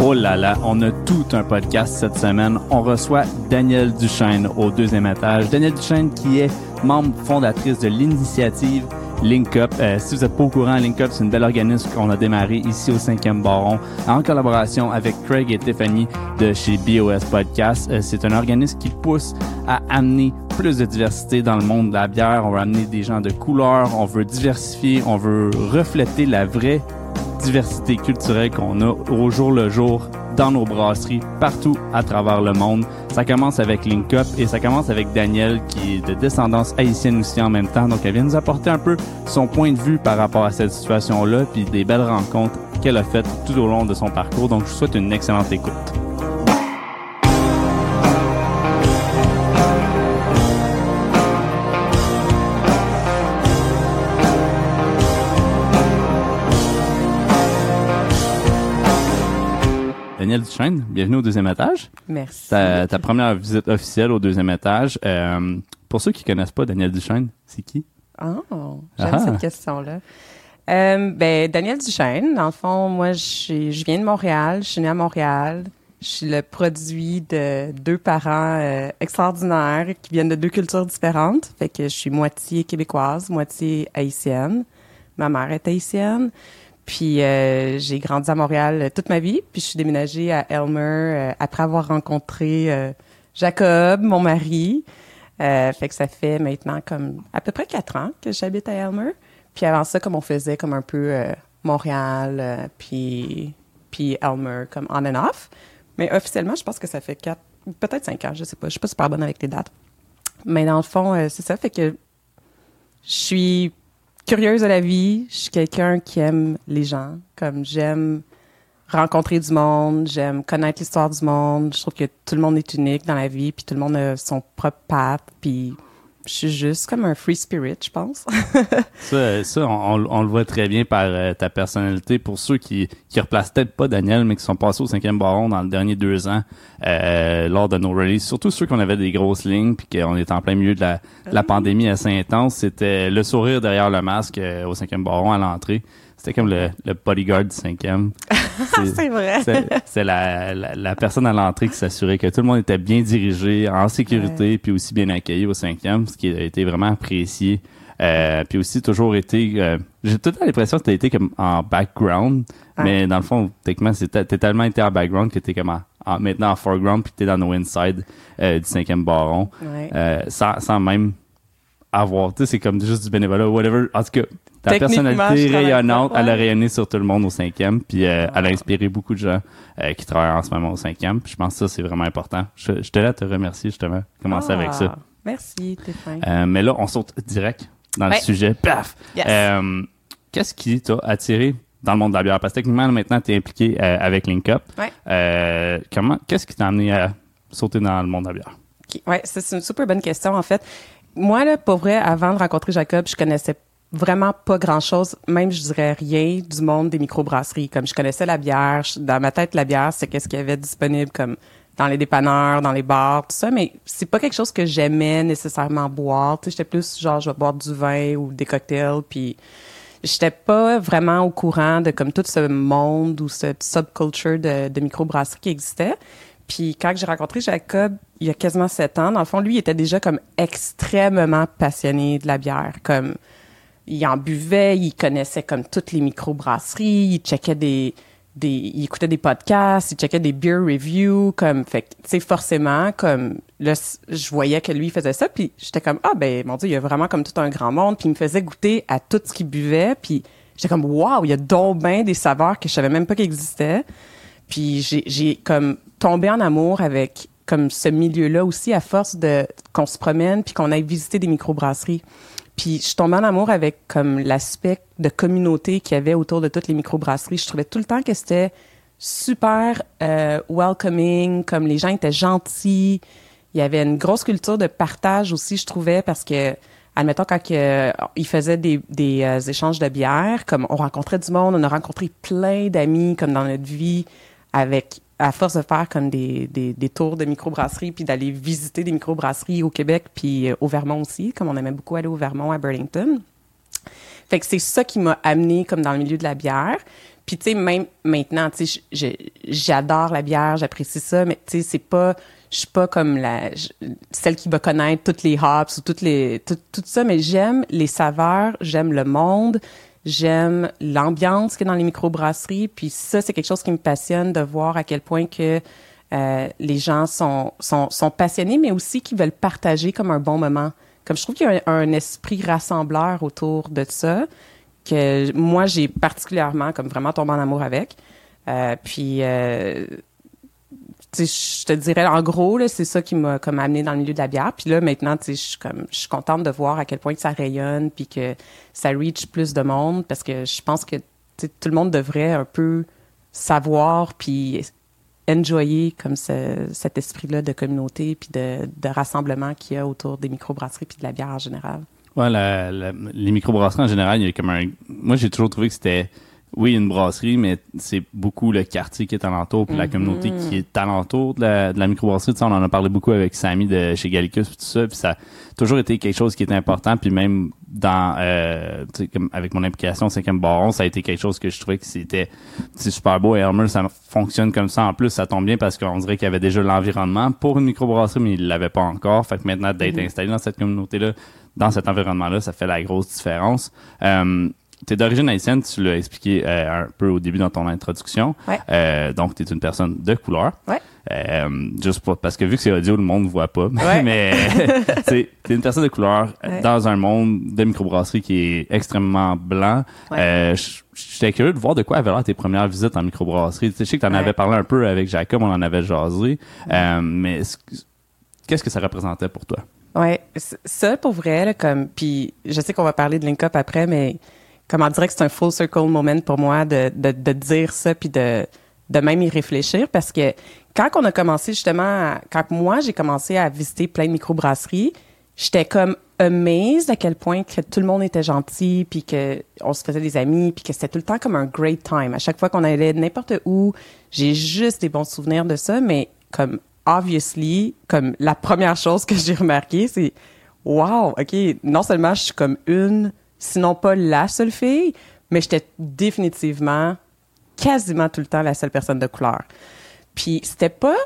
Oh là là, on a tout un podcast cette semaine. On reçoit Danielle Duchesne au deuxième étage. Danielle Duchesne qui est membre fondatrice de l'initiative Link Up. Euh, si vous n'êtes pas au courant, Link Up, c'est une belle organisme qu'on a démarré ici au 5e Baron en collaboration avec Craig et Tiffany de chez BOS Podcast. Euh, c'est un organisme qui pousse à amener plus de diversité dans le monde de la bière. On veut amener des gens de couleur, on veut diversifier, on veut refléter la vraie diversité culturelle qu'on a au jour le jour dans nos brasseries partout à travers le monde. Ça commence avec Link Up et ça commence avec Danielle qui est de descendance haïtienne aussi en même temps. Donc elle vient nous apporter un peu son point de vue par rapport à cette situation-là puis des belles rencontres qu'elle a faites tout au long de son parcours. Donc je vous souhaite une excellente écoute. Bienvenue au deuxième étage. Merci. Ta, ta première visite officielle au deuxième étage. Euh, pour ceux qui connaissent pas Danielle Duchesne, c'est qui? Oh, j'aime Ah. cette question-là. Euh, ben, Daniel Duchesne, dans le fond, moi, je viens de Montréal, je suis née à Montréal. Je suis le produit de deux parents euh, extraordinaires qui viennent de deux cultures différentes. Fait que je suis moitié québécoise, moitié haïtienne. Ma mère est haïtienne. Puis euh, j'ai grandi à Montréal euh, toute ma vie. Puis je suis déménagée à Elmer euh, après avoir rencontré euh, Jacob, mon mari. Euh, fait que ça fait maintenant comme à peu près quatre ans que j'habite à Elmer. Puis avant ça, comme on faisait comme un peu euh, Montréal, puis puis Elmer comme on and off. Mais officiellement, je pense que ça fait quatre, peut-être cinq ans, je sais pas. Je suis pas super bonne avec les dates. Mais dans le fond, c'est ça. Fait que je suis curieuse de la vie. Je suis quelqu'un qui aime les gens. Comme j'aime rencontrer du monde, j'aime connaître l'histoire du monde. Je trouve que tout le monde est unique dans la vie, puis tout le monde a son propre path, puis je suis juste comme un free spirit, je pense. Ça, ça on, le voit très bien par euh, ta personnalité. Pour ceux qui qui replacent peut-être pas Daniel, mais qui sont passés au cinquième baron dans les derniers deux ans euh, lors de nos releases, surtout ceux qu'on avait des grosses lignes puis qu'on était en plein milieu de la, de la pandémie assez intense, c'était le sourire derrière le masque euh, au cinquième baron à l'entrée. C'était comme le, le bodyguard du cinquième. C'est- vrai. c'est la, la, la personne à l'entrée qui s'assurait que tout le monde était bien dirigé, en sécurité, puis aussi bien accueilli au cinquième, ce qui a été vraiment apprécié. Euh, puis aussi toujours été... euh, J'ai tout l'impression que tu as été comme en background, mais dans le fond, techniquement, t'as t'as tellement été en background que t'es comme en, en- maintenant en foreground, puis t'es dans nos inside euh, du cinquième baron, Ouais. euh, sans, sans même avoir... Tu sais, c'est comme juste du bénévolat, whatever. En tout cas, Techniquement, personnalité rayonnante, pas, elle a rayonné sur tout le monde au cinquième, puis euh, elle a Ah. inspiré beaucoup de gens euh, qui travaillent en ce moment au cinquième. Puis je pense que ça, c'est vraiment important. Je, je te laisse te remercier, justement, commencer avec ça. Ah, Merci, t'es fin. Euh, mais là, on saute direct dans le sujet. Paf! Yes. Euh, Qu'est-ce qui t'a attiré dans le monde de la bière? Parce que techniquement, maintenant, tu es impliqué avec Link Up. Ouais. Comment, qu'est-ce qui t'a amené à sauter dans le monde de la bière? Ok, Ouais, c'est une super bonne question, en fait. Moi, là, pour vrai, avant de rencontrer Jacob, je connaissais vraiment pas grand-chose, même, je dirais rien du monde des microbrasseries. Comme je connaissais la bière, dans ma tête, la bière, c'est qu'est-ce qu'il y avait disponible comme dans les dépanneurs, dans les bars, tout ça, mais c'est pas quelque chose que j'aimais nécessairement boire. Tu sais, j'étais plus genre, je vais boire du vin ou des cocktails, puis j'étais pas vraiment au courant de comme tout ce monde ou cette subculture de, de microbrasserie qui existait. Puis quand j'ai rencontré Jacob, il y a quasiment sept ans, dans le fond, lui, il était déjà comme extrêmement passionné de la bière. Comme, il en buvait, il connaissait comme toutes les microbrasseries, il checkait des, des, il écoutait des podcasts, il checkait des beer reviews, comme, fait tu forcément, comme, là, je voyais que lui faisait ça, puis j'étais comme, ah, ben, mon Dieu, il y a vraiment comme tout un grand monde, puis il me faisait goûter à tout ce qu'il buvait, puis j'étais comme, waouh, il y a donc des saveurs que je savais même pas qu'ils existaient. Puis j'ai, j'ai comme tombé en amour avec comme ce milieu-là aussi à force de qu'on se promène puis qu'on aille visiter des microbrasseries. Puis je tombée en amour avec comme l'aspect de communauté qu'il y avait autour de toutes les microbrasseries. Je trouvais tout le temps que c'était super euh, welcoming, comme les gens étaient gentils. Il y avait une grosse culture de partage aussi, je trouvais, parce que admettons quand que, ils faisaient des, des euh, échanges de bière, comme on rencontrait du monde, on a rencontré plein d'amis comme dans notre vie avec à force de faire comme des, des, tours de microbrasserie puis d'aller visiter des microbrasseries au Québec puis euh, au Vermont aussi, comme on aimait beaucoup aller au Vermont à Burlington. Fait que c'est ça qui m'a amené comme dans le milieu de la bière. puis tu sais même maintenant, tu sais j'adore la bière, j'apprécie ça, mais tu sais c'est pas je suis pas comme la celle qui va connaître toutes les hops ou toutes les tout, tout ça, mais j'aime les saveurs, j'aime le monde, j'aime l'ambiance qu'il y a dans les microbrasseries, puis ça c'est quelque chose qui me passionne de voir à quel point que euh, les gens sont, sont, passionnés, mais aussi qui veulent partager comme un bon moment. Comme je trouve qu'il y a un, esprit rassembleur autour de ça que moi j'ai particulièrement comme vraiment tombé en amour avec. Euh, puis euh, je te dirais en gros c'est ça qui m'a comme amené dans le milieu de la bière. Puis là maintenant je suis comme je suis contente de voir à quel point ça rayonne puis que ça reach plus de monde parce que je pense que tout le monde devrait un peu savoir puis enjoyer comme cet esprit-là de communauté puis de, rassemblement qu'il y a autour des microbrasseries puis de la bière en général. Ouais, la, les microbrasseries en général, il y a comme un. Moi, j'ai toujours trouvé que c'était oui, une brasserie, mais c'est beaucoup le quartier qui est alentour, puis la mm-hmm. communauté qui est alentour de la, de la microbrasserie. Tu sais, on en a parlé beaucoup avec Samy de chez Gallicus, puis tout ça, puis ça a toujours été quelque chose qui est important, puis même dans, euh, tu sais, comme avec mon implication au cinquième baron, ça a été quelque chose que je trouvais que c'était super beau. Et Elmer, ça fonctionne comme ça. En plus, ça tombe bien parce qu'on dirait qu'il y avait déjà l'environnement pour une microbrasserie, mais il l'avait pas encore. Fait que maintenant, d'être mm-hmm. installé dans cette communauté-là, dans cet environnement-là, ça fait la grosse différence. Euh, tu es d'origine haïtienne, tu l'as expliqué euh, un peu au début dans ton introduction. Ouais. Euh, donc, tu es une personne de couleur. Ouais. Euh, juste pour, parce que vu que c'est audio, le monde ne voit pas. mais tu es une personne de couleur dans un monde de microbrasserie qui est extrêmement blanc. Euh, J'étais curieux de voir de quoi avaient l'air tes premières visites en microbrasserie. Je sais que tu en avais parlé un peu avec Jacob, on en avait jasé. Mais qu'est-ce que ça représentait pour toi? Ouais, ça pour vrai, là, comme, puis je sais qu'on va parler de Link Up après, mais comment dire que c'est un full circle moment pour moi de, de, de dire ça puis de, de même y réfléchir parce que quand on a commencé justement, quand moi j'ai commencé à visiter plein de microbrasseries, j'étais comme amazed à quel point que tout le monde était gentil puis que on se faisait des amis puis que c'était tout le temps comme un great time. À chaque fois qu'on allait n'importe où, j'ai juste des bons souvenirs de ça, mais comme obviously, comme la première chose que j'ai remarqué, c'est wow, ok, non seulement je suis comme une sinon pas la seule fille, mais j'étais définitivement quasiment tout le temps la seule personne de couleur. Puis c'était pas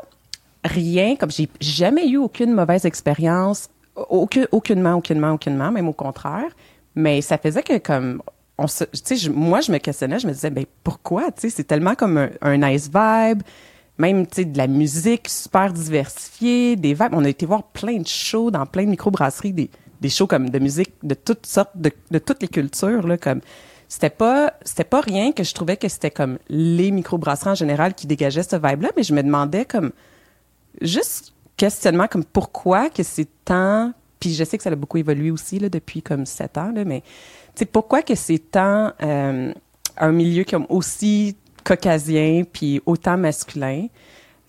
rien, comme j'ai jamais eu aucune mauvaise expérience, aucune, aucunement, aucunement, aucunement, même au contraire. Mais ça faisait que comme on se, sais, moi je me questionnais, je me disais ben pourquoi, tu sais, c'est tellement comme un, un, nice vibe, même tu sais de la musique super diversifiée, des vibes. On a été voir plein de shows dans plein de microbrasseries, des des shows comme de musique de toutes sortes, de, toutes les cultures, là, comme c'était pas c'était pas rien que je trouvais que c'était comme les microbrasseries en général qui dégageaient ce vibe là mais je me demandais comme juste questionnement comme pourquoi que c'est tant puis je sais que ça a beaucoup évolué aussi là depuis comme sept ans là mais tu pourquoi que c'est tant euh, un milieu comme aussi caucasien puis autant masculin?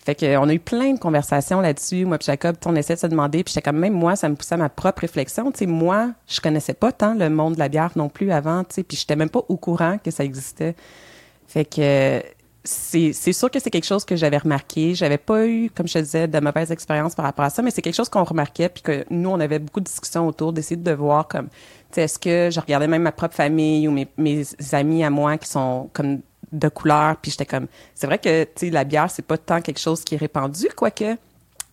Fait que on a eu plein de conversations là-dessus. Moi puis Jacob, on essaie de se demander. Puis j'étais comme même moi, ça me poussait à ma propre réflexion. Tu moi, je connaissais pas tant le monde de la bière non plus avant. Tu sais, puis j'étais même pas au courant que ça existait. Fait que c'est sûr que c'est quelque chose que j'avais remarqué. J'avais pas eu, comme je disais, de mauvaise expérience par rapport à ça, mais c'est quelque chose qu'on remarquait puis que nous on avait beaucoup de discussions autour, d'essayer de voir comme, est-ce que je regardais même ma propre famille ou mes amis à moi qui sont comme de couleurs. Puis j'étais comme, c'est vrai que tu sais la bière c'est pas tant quelque chose qui est répandu, quoique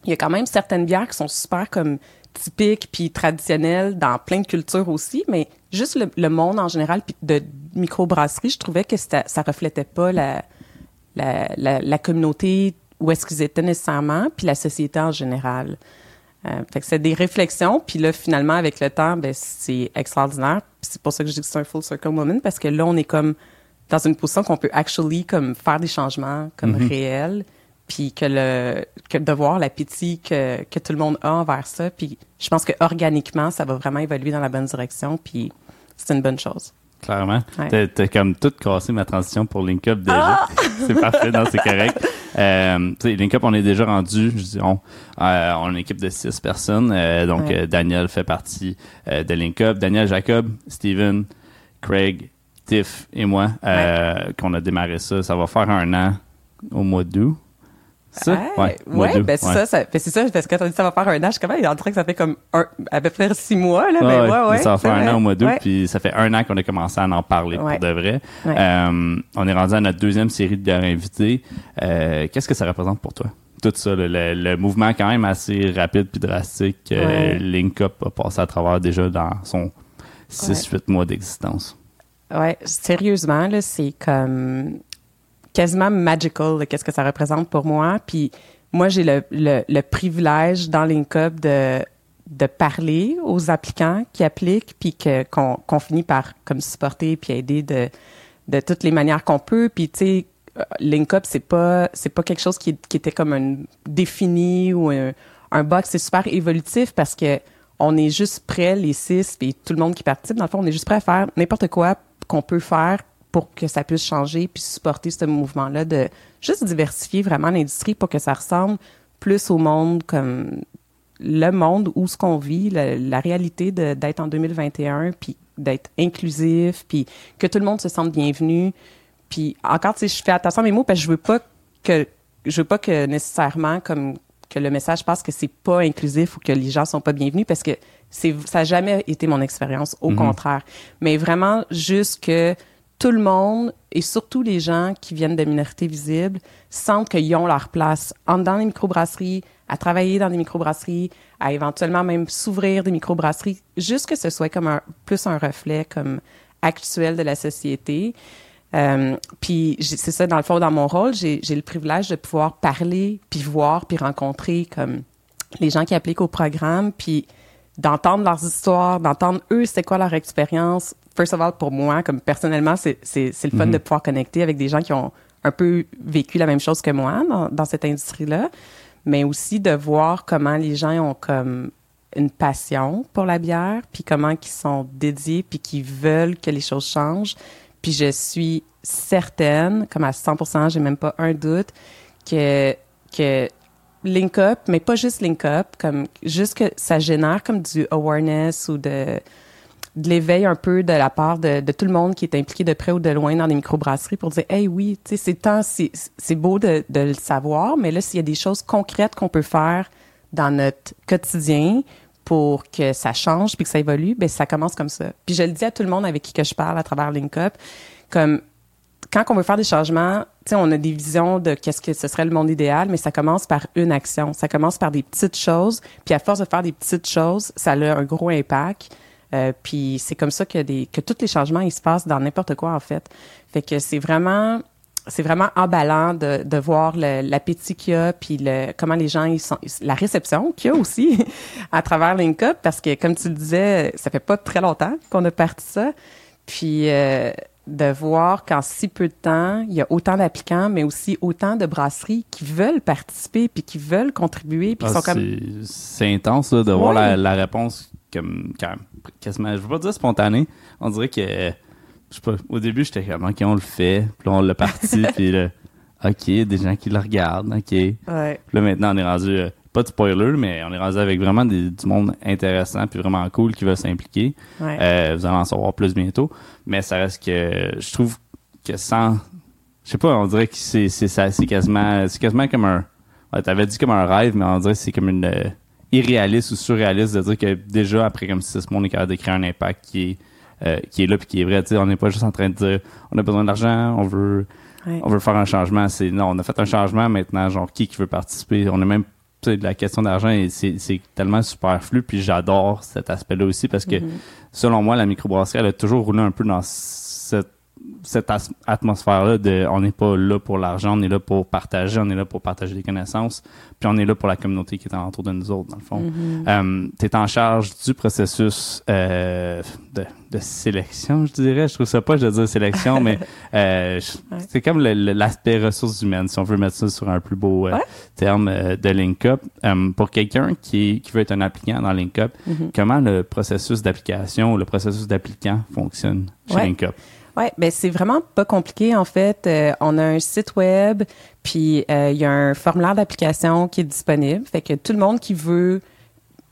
il y a quand même certaines bières qui sont super comme typiques puis traditionnelles dans plein de cultures aussi, mais juste le, monde en général puis de microbrasserie, je trouvais que ça, ça reflétait pas la la, la, communauté où est-ce qu'ils étaient nécessairement puis la société en général. Euh, fait que c'est des réflexions, puis là, finalement, avec le temps, ben, c'est extraordinaire. c'est pour ça que je dis que c'est un full circle moment, parce que là, on est comme dans une position qu'on peut actually comme faire des changements comme mm-hmm. réels puis que le que de voir l'appétit que, que tout le monde a envers ça puis je pense que organiquement ça va vraiment évoluer dans la bonne direction puis c'est une bonne chose clairement ouais. t'as comme tout cassé ma transition pour Link Up déjà ah! c'est parfait non c'est correct euh, Link Up on est déjà rendu je dis on euh, on a une équipe de six personnes euh, donc euh, Daniel fait partie euh, de Link Up Daniel Jacob Steven Craig et moi, euh, qu'on a démarré ça. Ça va faire un an au mois d'août. Ça? ouais, ouais, ben c'est ça, ça ben c'est ça, parce que quand on dit ça va faire un an, je suis comme, il en dirait que ça fait comme un, à peu près six mois, là, ben ouais, ouais. Ça va faire un an au mois d'août, puis ça fait un an qu'on a commencé à en parler pour de vrai. Euh, on est rendu à notre deuxième série de invités. Euh, qu'est-ce que ça représente pour toi? Tout ça, le, le, mouvement quand même assez rapide puis drastique. Euh, Link Up a passé à travers déjà dans son 6-8 mois d'existence. Ouais, sérieusement, là, c'est comme quasiment magical, qu'est-ce que ça représente pour moi. Puis moi, j'ai le, le, privilège dans LinkUp de, de parler aux applicants qui appliquent, puis qu'on finit par comme supporter puis aider de, de toutes les manières qu'on peut. Puis tu sais, euh, LinkUp, c'est pas c'est pas quelque chose qui, qui était comme un défini ou un, un box. C'est super évolutif parce que on est juste prêt, les six, puis tout le monde qui participe, dans le fond, on est juste prêt à faire n'importe quoi qu'on peut faire pour que ça puisse changer puis supporter ce mouvement-là de juste diversifier vraiment l'industrie pour que ça ressemble plus au monde comme le monde où ce qu'on vit, la, réalité d'être en 2021 puis d'être inclusif puis que tout le monde se sente bienvenu. Puis encore, tu sais, je fais attention à mes mots parce que je veux pas que je veux pas que nécessairement comme que le message passe que c'est pas inclusif ou que les gens sont pas bienvenus parce que c'est ça n'a jamais été mon expérience au mm-hmm. contraire mais vraiment juste que tout le monde, et surtout les gens qui viennent de minorités visibles, sentent qu'ils ont leur place en dans les microbrasseries, à travailler dans des microbrasseries, à éventuellement même s'ouvrir des microbrasseries, juste que ce soit comme un, plus un reflet comme actuel de la société. Euh, puis c'est ça, dans le fond, dans mon rôle, j'ai le privilège de pouvoir parler, puis voir, puis rencontrer comme les gens qui appliquent au programme, puis d'entendre leurs histoires, d'entendre eux, c'est quoi leur expérience. First of all, pour moi, comme personnellement, c'est le fun mhm. de pouvoir connecter avec des gens qui ont un peu vécu la même chose que moi dans, dans cette industrie-là, mais aussi de voir comment les gens ont comme une passion pour la bière, puis comment ils sont dédiés, puis qu'ils veulent que les choses changent. Puis je suis certaine, comme à 100%, j'ai même pas un doute, que que link up, mais pas juste link up, comme juste que ça génère comme du awareness ou de l'éveil un peu de la part de, tout le monde qui est impliqué de près ou de loin dans les microbrasseries pour dire hey oui tu sais c'est temps c'est beau de, le savoir mais là s'il y a des choses concrètes qu'on peut faire dans notre quotidien pour que ça change puis que ça évolue ben ça commence comme ça. Puis je le dis à tout le monde avec qui que je parle à travers LinkUp comme quand on veut faire des changements, on a des visions de qu'est-ce que ce serait le monde idéal, mais ça commence par une action. Ça commence par des petites choses, puis à force de faire des petites choses, ça a un gros impact. Euh, puis c'est comme ça que des que tous les changements ils se passent dans n'importe quoi en fait. Fait que c'est vraiment c'est vraiment emballant de, de voir l'appétit qu'il y a puis le comment les gens ils sont la réception qu'il y a aussi à travers LinkUp parce que comme tu le disais ça fait pas très longtemps qu'on a parti ça puis euh, de voir qu'en si peu de temps, il y a autant d'applicants, mais aussi autant de brasseries qui veulent participer puis qui veulent contribuer. Puis ah, C'est intense de voir la, réponse comme, quand quasiment, je veux pas dire spontanée. On dirait que, je sais pas, au début, j'étais comme, OK, on le fait, puis on l'a parti, puis là, OK, des gens qui le regardent, OK. Ouais. Puis là, maintenant, on est rendu... Euh, pas de spoiler, mais on est rendu avec vraiment du monde intéressant puis vraiment cool qui veut s'impliquer. Euh, vous allez en savoir plus bientôt. Mais ça reste que je trouve que sans je sais pas, on dirait que c'est c'est ça c'est quasiment c'est quasiment comme un ouais, t'avais dit comme un rêve, mais on dirait que c'est comme une euh, irréaliste ou surréaliste de dire que déjà après comme six mois on est capable de créer un impact qui est euh, qui est là puis qui est vrai. on n'est pas juste en train de dire on a besoin d'argent, on veut on veut faire un changement. C'est non, on a fait un changement maintenant. Genre qui qui veut participer? On est même la question d'argent, c'est tellement superflu, puis j'adore cet aspect-là aussi parce que, mm-hmm. selon moi, la microbrasserie, elle a toujours roulé un peu dans cette atmosphère-là de on n'est pas là pour l'argent, on est là pour partager, on est là pour partager des connaissances, puis on est là pour la communauté qui est autour de nous autres, dans le fond. Mm-hmm. Euh, tu es en charge du processus euh, de, de, sélection, je dirais. Je trouve ça pas, je veux dire sélection, mais euh, c'est comme l'aspect ressources humaines, si on veut mettre ça sur un plus beau terme de LinkUp. pour quelqu'un qui, qui veut être un appliquant dans LinkUp, mm-hmm. comment le processus d'application ou le processus d'applicant fonctionne chez LinkUp? Oui, ben c'est vraiment pas compliqué en fait. Euh, on a un site web, puis euh, il y a un formulaire d'application qui est disponible. Fait que tout le monde qui veut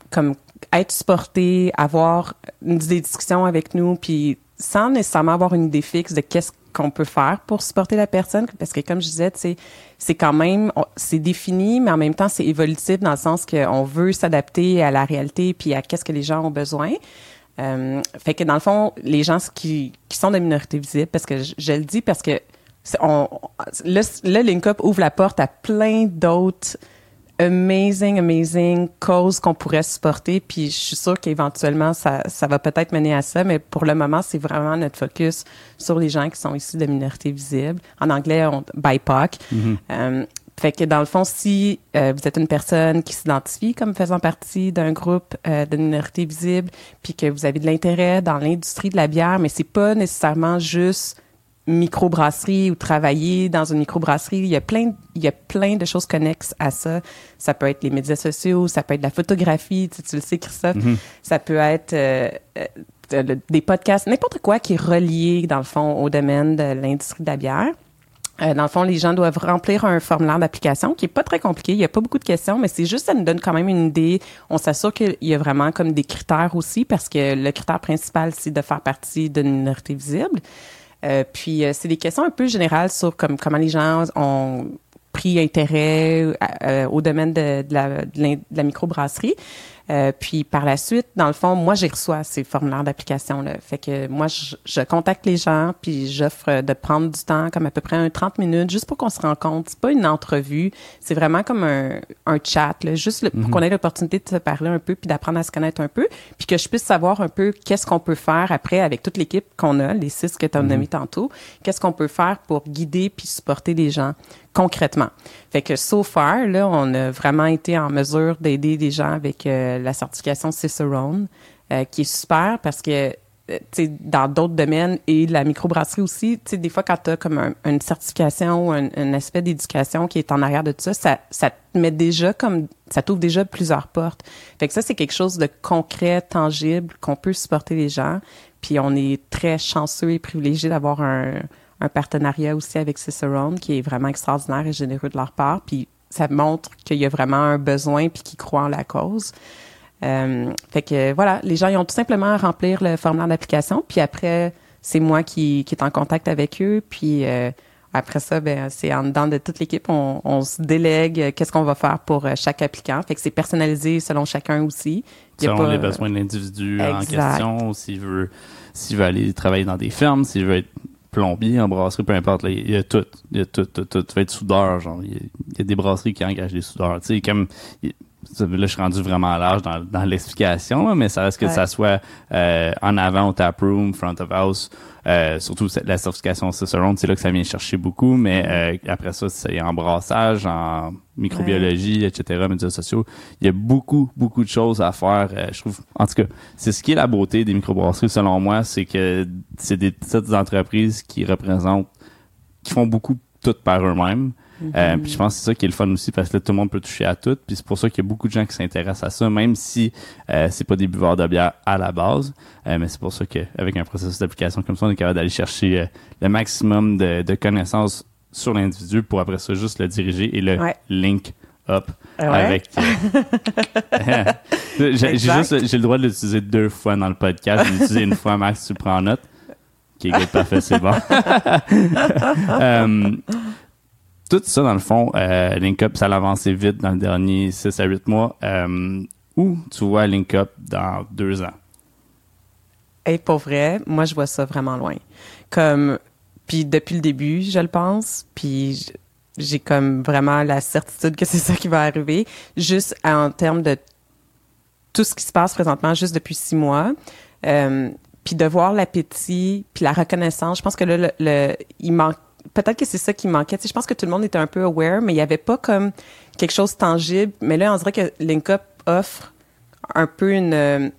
comme être supporté, avoir des discussions avec nous, puis sans nécessairement avoir une idée fixe de qu'est-ce qu'on peut faire pour supporter la personne parce que comme je disais c'est quand même c'est défini mais en même temps c'est évolutif dans le sens qu'on veut s'adapter à la réalité puis à qu'est-ce que les gens ont besoin euh, fait que dans le fond les gens qui qui sont de minorité visible parce que je, le dis parce que on, le, le Link Up ouvre la porte à plein d'autres amazing, amazing cause qu'on pourrait supporter. Puis je suis sûre qu'éventuellement, ça, ça va peut-être mener à ça. Mais pour le moment, c'est vraiment notre focus sur les gens qui sont issus de minorités visibles. En anglais, on, BIPOC. Mm-hmm. Euh, fait que dans le fond, si euh, vous êtes une personne qui s'identifie comme faisant partie d'un groupe euh, de minorités visibles, puis que vous avez de l'intérêt dans l'industrie de la bière, mais c'est pas nécessairement juste microbrasserie ou travailler dans une microbrasserie. Il y a plein, il y a plein de choses connexes à ça. Ça peut être les médias sociaux, ça peut être la photographie, tu, tu le sais, Christophe. Mm-hmm. Ça peut être euh, euh, des podcasts, n'importe quoi qui est relié, dans le fond, au domaine de l'industrie de la bière. Euh, dans le fond, les gens doivent remplir un formulaire d'application qui est pas très compliqué. Il y a pas beaucoup de questions, mais c'est juste ça nous donne quand même une idée. On s'assure qu'il y a vraiment comme des critères aussi parce que le critère principal c'est de faire partie d'une minorité visible. Euh, puis euh, c'est des questions un peu générales sur comme comment les gens ont pris intérêt euh, au domaine de, de, la, de la microbrasserie. Euh, puis par la suite, dans le fond, moi, j'ai reçois ces formulaires d'application. Là. Fait que moi, je, je contacte les gens, puis j'offre de prendre du temps, comme à peu près un 30 minutes, juste pour qu'on se rencontre. C'est pas une entrevue, c'est vraiment comme un, un chat, là, juste pour mhm. qu'on ait l'opportunité de se parler un peu, puis d'apprendre à se connaître un peu, puis que je puisse savoir un peu qu'est-ce qu'on peut faire après avec toute l'équipe qu'on a, les six que tu as nommés mhm. tantôt, qu'est-ce qu'on peut faire pour guider puis supporter les gens? Concrètement. Fait que so far, là, on a vraiment été en mesure d'aider des gens avec euh, la certification Cicerone, euh, qui est super parce que euh, dans d'autres domaines et la microbrasserie aussi, tu sais, des fois, quand tu as comme une certification ou un, aspect d'éducation qui est en arrière de tout ça, ça, ça te met déjà comme, ça t'ouvre déjà plusieurs portes. Fait que ça, c'est quelque chose de concret, tangible, qu'on peut supporter les gens. Puis on est très chanceux et privilégié d'avoir un, un partenariat aussi avec Cicerone qui est vraiment extraordinaire et généreux de leur part. Puis ça montre qu'il y a vraiment un besoin puis qu'ils croient en la cause. Euh, fait que voilà, les gens ils ont tout simplement à remplir le formulaire d'application. Puis après, c'est moi qui, qui est en contact avec eux. Puis euh, après ça, ben c'est en dedans de toute l'équipe, on, on se délègue euh, qu'est-ce qu'on va faire pour euh, chaque applicant. Fait que c'est personnalisé selon chacun aussi. selon les besoins de l'individu en question, s'il veut s'il veut aller travailler dans des fermes, s'il veut être plombier, en brasserie, peu importe. il y a tout. Il y a tout, tout, tout. Tu vas être soudeur, genre. Il y, a, des brasseries qui engagent des soudeurs. Tu sais, comme... là, je suis rendu vraiment large dans, dans l'explication, mais ça reste que ça soit euh, en avant au taproom, front of house, euh, surtout la certification Cicerone, c'est là que ça vient chercher beaucoup, mais euh, après ça, c'est en brassage, en microbiologie, etc., médias sociaux. Il y a beaucoup, beaucoup de choses à faire. Euh, je trouve, en tout cas, c'est ce qui est la beauté des microbrasseries, selon moi, c'est que c'est des petites entreprises qui représentent, qui font beaucoup toutes par eux-mêmes. Euh, puis je pense que c'est ça qui est le fun aussi parce que là, tout le monde peut toucher à tout. Puis c'est pour ça qu'il y a beaucoup de gens qui s'intéressent à ça, même si euh, c'est pas des buveurs de bière à la base. Euh, mais c'est pour ça qu'avec un processus d'application comme ça, on est capable d'aller chercher euh, le maximum de, de connaissances sur l'individu pour après ça juste le diriger et le link up avec. j'ai juste j'ai le droit de l'utiliser deux fois dans le podcast. J'ai utilisé une fois, Max, tu prends note. Ok, good, parfait, c'est bon. tout ça, dans le fond, euh, Link ça a avancé vite dans le dernier 6 à 8 mois. Euh, où tu vois Link Up dans deux ans? Et pour vrai, moi, je vois ça vraiment loin. Comme, puis depuis le début, je le pense, puis j'ai comme vraiment la certitude que c'est ça qui va arriver. Juste en termes de tout ce qui se passe présentement, juste depuis six mois. Euh, puis de voir l'appétit, puis la reconnaissance, je pense que là, il manque peut-être que c'est ça qui manquait. je pense que tout le monde était un peu aware, mais il n'y avait pas comme quelque chose de tangible. Mais là, on dirait que LinkUp offre un peu une euh,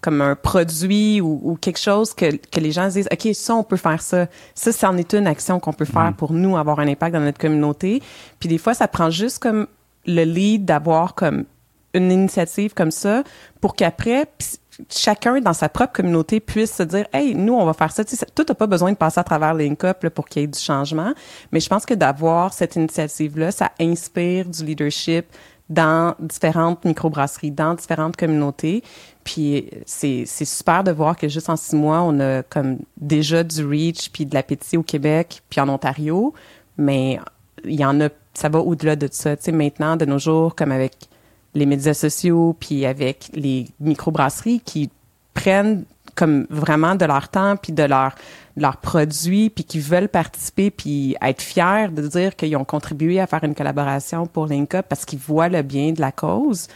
comme un produit ou, quelque chose que, que les gens disent OK, ça, on peut faire ça. Ça, c'en est une action qu'on peut faire mm. pour nous avoir un impact dans notre communauté. Puis des fois, ça prend juste comme le lead d'avoir comme une initiative comme ça pour qu'après, chacun dans sa propre communauté puisse se dire hey nous on va faire ça tu sais tout n'a pas besoin de passer à travers LinkUp pour qu'il y ait du changement mais je pense que d'avoir cette initiative là ça inspire du leadership dans différentes microbrasseries, dans différentes communautés. Puis c'est super de voir que juste en six mois, on a comme déjà du reach puis de l'appétit au Québec puis en Ontario. Mais il y en a, ça va au-delà de ça. Tu sais, maintenant, de nos jours, comme avec les médias sociaux puis avec les microbrasseries qui prennent comme vraiment de leur temps puis de leur leurs produits puis qui veulent participer puis être fiers de dire qu'ils ont contribué à faire une collaboration pour Link Up parce qu'ils voient le bien de la cause.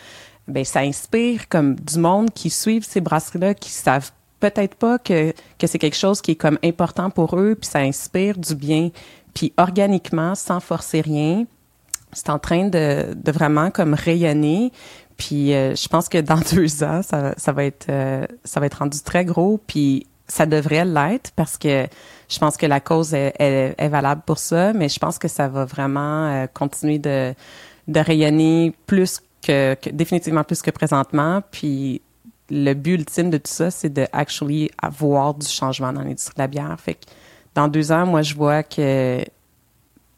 Ben ça inspire comme du monde qui suivent ces brasseries là qui savent peut-être pas que que c'est quelque chose qui est comme important pour eux puis ça inspire du bien puis organiquement sans forcer rien c'est en train de, de vraiment comme rayonner puis euh, je pense que dans deux ans, ça, ça va être euh, ça va être rendu très gros. Puis ça devrait l'être parce que je pense que la cause est, est, valable pour ça, mais je pense que ça va vraiment euh, continuer de, de rayonner plus que, que, définitivement plus que présentement. Puis le but ultime de tout ça, c'est de actually avoir du changement dans l'industrie de la bière. Fait que dans deux ans, moi, je vois que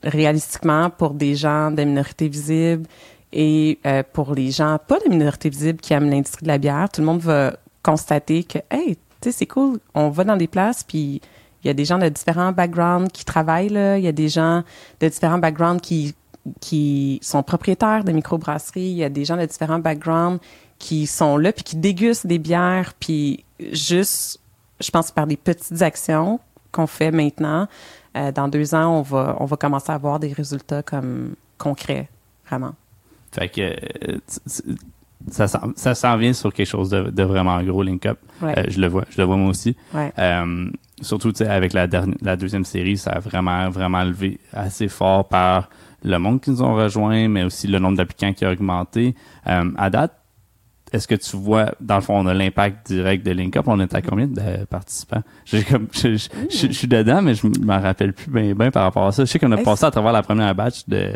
réalistiquement, pour des gens des minorités visibles, et euh, pour les gens, pas de minorité visible qui aiment l'industrie de la bière, tout le monde va constater que, hey, tu sais, c'est cool, on va dans des places, puis il y a des gens de différents backgrounds qui travaillent là, il y a des gens de différents backgrounds qui qui sont propriétaires de microbrasseries, il y a des gens de différents backgrounds qui sont là puis qui dégustent des bières puis juste je pense par des petites actions qu'on fait maintenant euh, dans deux ans on va on va commencer à avoir des résultats comme concrets vraiment fait que euh, ça, ça s'en vient sur quelque chose de, vraiment gros, Link Up. Euh, je le vois, je le vois moi aussi. Euh, surtout avec la, dernière, la deuxième série, ça a vraiment, vraiment levé assez fort par le monde qui nous ont rejoint, mais aussi le nombre d'applicants qui a augmenté. à date, est-ce que tu vois, dans le fond, on a l'impact direct de Link Up? On est à combien de participants? J'ai comme, je, suis dedans, mais je m'en rappelle plus bien, par rapport à ça. Je sais qu'on a passé à travers la première batch de,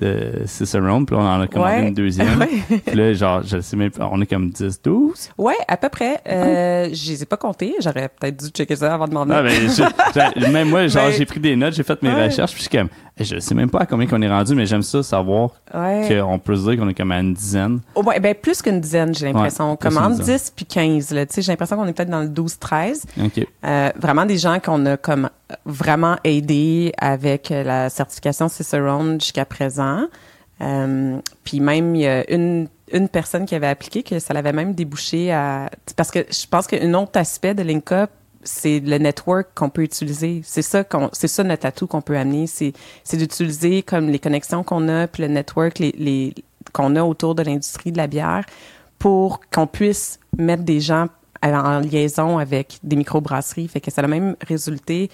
de Cicerone, puis là, on en a commandé une deuxième. puis là, genre, je sais même on est comme 10, 12. Ouais, à peu près. Euh, Je les ai pas comptés. J'aurais peut-être dû checker ça avant de m'en ah, ben, Même moi, genre, j'ai pris des notes, j'ai fait mes recherches, puis je suis comme, je sais même pas à combien qu'on est rendu, mais j'aime ça savoir qu'on peut se dire qu'on est comme à une dizaine. Oh, ouais, ben plus qu'une dizaine, j'ai l'impression. on commande 10 puis 15, là. Tu sais, j'ai l'impression qu'on est peut-être dans le 12-13. Euh, vraiment des gens qu'on a comme vraiment aidé avec la certification Cicerone jusqu'à présent. Euh, puis même, il y a une, une personne qui avait appliqué que ça l'avait même débouché à... Parce que je pense qu'un autre aspect de LinkUp, c'est le network qu'on peut utiliser. C'est ça c'est ça notre atout qu'on peut amener. C'est, c'est d'utiliser comme les connexions qu'on a, puis le network les, les qu'on a autour de l'industrie de la bière pour qu'on puisse mettre des gens en liaison avec des microbrasseries. Fait que ça a même résulté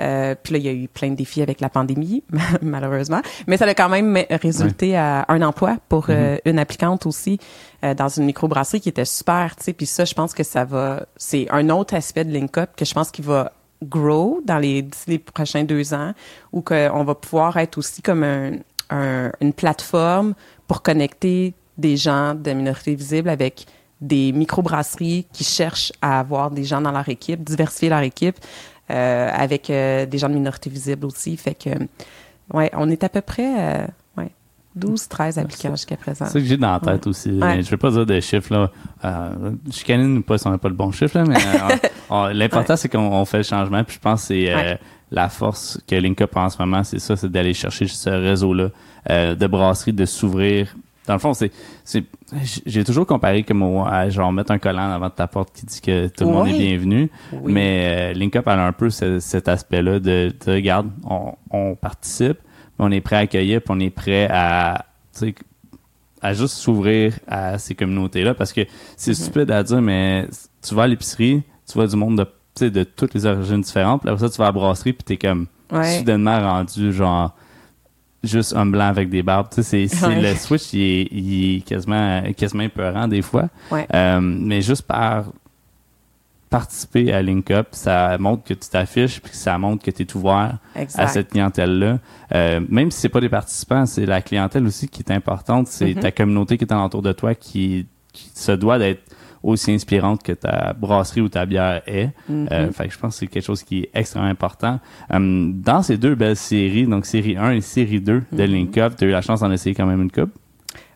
euh, puis là, il y a eu plein de défis avec la pandémie, malheureusement. Mais ça a quand même résulté à un emploi pour euh, mm-hmm. une applicante aussi euh, dans une microbrasserie qui était super, tu sais. Puis ça, je pense que ça va... C'est un autre aspect de LinkUp que je pense qu'il va grow dans les, les prochains deux ans ou qu'on va pouvoir être aussi comme un, un, une plateforme pour connecter des gens de minorités visibles avec des microbrasseries qui cherchent à avoir des gens dans leur équipe, diversifier leur équipe. Euh, avec euh, des gens de minorité visible aussi. Fait que, ouais, on est à peu près, euh, ouais, 12, 13 applicants jusqu'à présent. C'est ça que j'ai dans la tête aussi. Je Je vais pas dire des chiffres, là. je canine ou pas si on n'a pas le bon chiffre, là, mais l'important, c'est qu'on fait le changement. Puis je pense que c'est la force que LinkUp a en ce moment, c'est ça, c'est d'aller chercher ce réseau-là de brasseries, de s'ouvrir dans le fond, c'est, c'est, j'ai toujours comparé comme à genre mettre un collant avant ta porte qui dit que tout le monde est bienvenu. Mais euh, LinkUp a un peu cet aspect-là de, de regarde, on, on participe, on est prêt à accueillir, puis on est prêt à, à juste s'ouvrir à ces communautés-là parce que c'est mm-hmm. stupide à dire, mais tu vas à l'épicerie, tu vois du monde de, de toutes les origines différentes, puis après ça, tu vas à la brasserie, puis t'es comme soudainement rendu genre juste un blanc avec des barbes. Tu sais, c'est, le switch, il est, il est, quasiment, quasiment des fois. Euh, mais juste par participer à Link Up, ça montre que tu t'affiches puis ça montre que tu es ouvert à cette clientèle-là. Euh, même si c'est pas des participants, c'est la clientèle aussi qui est importante. C'est mm-hmm. ta communauté qui est alentour de toi qui, qui se doit d'être aussi inspirante que ta brasserie ou ta bière est. Euh, fait que je pense que c'est quelque chose qui est extrêmement important. Euh, dans ces deux belles séries, donc série 1 et série 2 de. Link Up, tu as eu la chance d'en essayer quand même une coupe?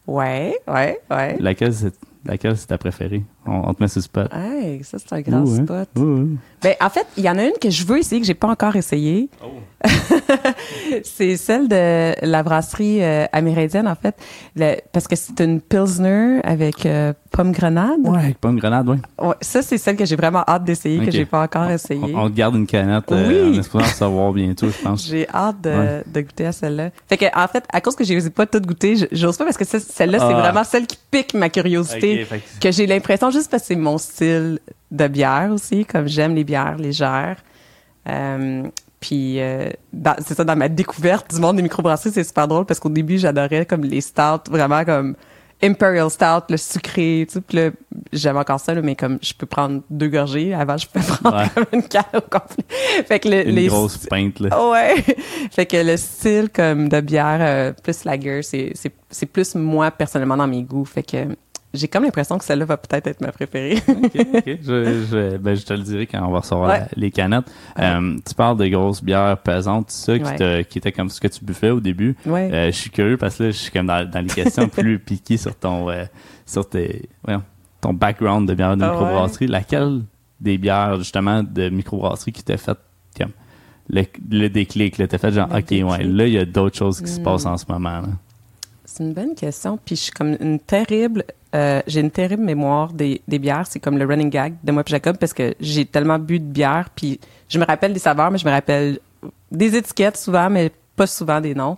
Ouais, ouais, ouais. Laquelle c'est laquelle c'est ta préférée? On, on te met sur le spot. Hey, ça, c'est un grand Ouh, hein? spot. Ouh. Ben, en fait, il y en a une que je veux essayer, que j'ai pas encore essayé. c'est celle de la brasserie euh, amérindienne, en fait. Le- parce que c'est une Pilsner avec euh, pomme grenade. Ouais, avec pomme grenade, oui. Ouais, ça, c'est celle que j'ai vraiment hâte d'essayer, Ok. que j'ai pas encore essayé. On, on garde une canette euh, Oui. en espérant savoir bientôt, je pense. J'ai hâte de, Ouais. de goûter à celle-là. Fait que, en fait, à cause que j'ai pas tout goûté, j- j'ose pas parce que celle-là, c'est Ah. vraiment celle qui pique ma curiosité. Ok, fait que- que j'ai l'impression, juste parce que c'est mon style de bière aussi, comme j'aime les bières légères. Euh, puis, euh, c'est ça, dans ma découverte du monde des microbrasseries, c'est super drôle parce qu'au début, j'adorais comme les stouts, vraiment comme Imperial Stout, le sucré, tu sais, puis là, j'aime encore ça, là, mais comme je peux prendre deux gorgées, avant je peux prendre Ouais. comme une canne au complet. Fait que le- Une les grosse pinte, là. Ouais. fait que le style comme de bière euh, plus lager, c'est c'est c'est plus moi personnellement dans mes goûts. Fait que j'ai comme l'impression que celle-là va peut-être être ma préférée. OK, OK. Je, je, ben, je te le dirai quand on va recevoir Ouais. la- les canettes. Euh, tu parles de grosses bières pesantes, tout ça, qui, Ouais. te- qui était comme ce que tu buvais au début. ouais. Euh, je suis curieux parce que là, je suis comme dans, dans les questions plus piquées sur ton, euh, sur tes, voyons, ton background de bière de Ah microbrasserie. Laquelle des bières, justement, de microbrasserie qui t'a fait comme le, le déclic, là, t'as fait genre, Le OK, ouais, là, il y a d'autres choses qui se Hmm. passent en ce moment, là. C'est une bonne question. Puis je suis comme une terrible, euh, j'ai une terrible mémoire des, des bières. C'est comme le running gag de moi et Jacob parce que j'ai tellement bu de bière. Puis je me rappelle des saveurs, mais je me rappelle des étiquettes souvent, mais pas souvent des noms.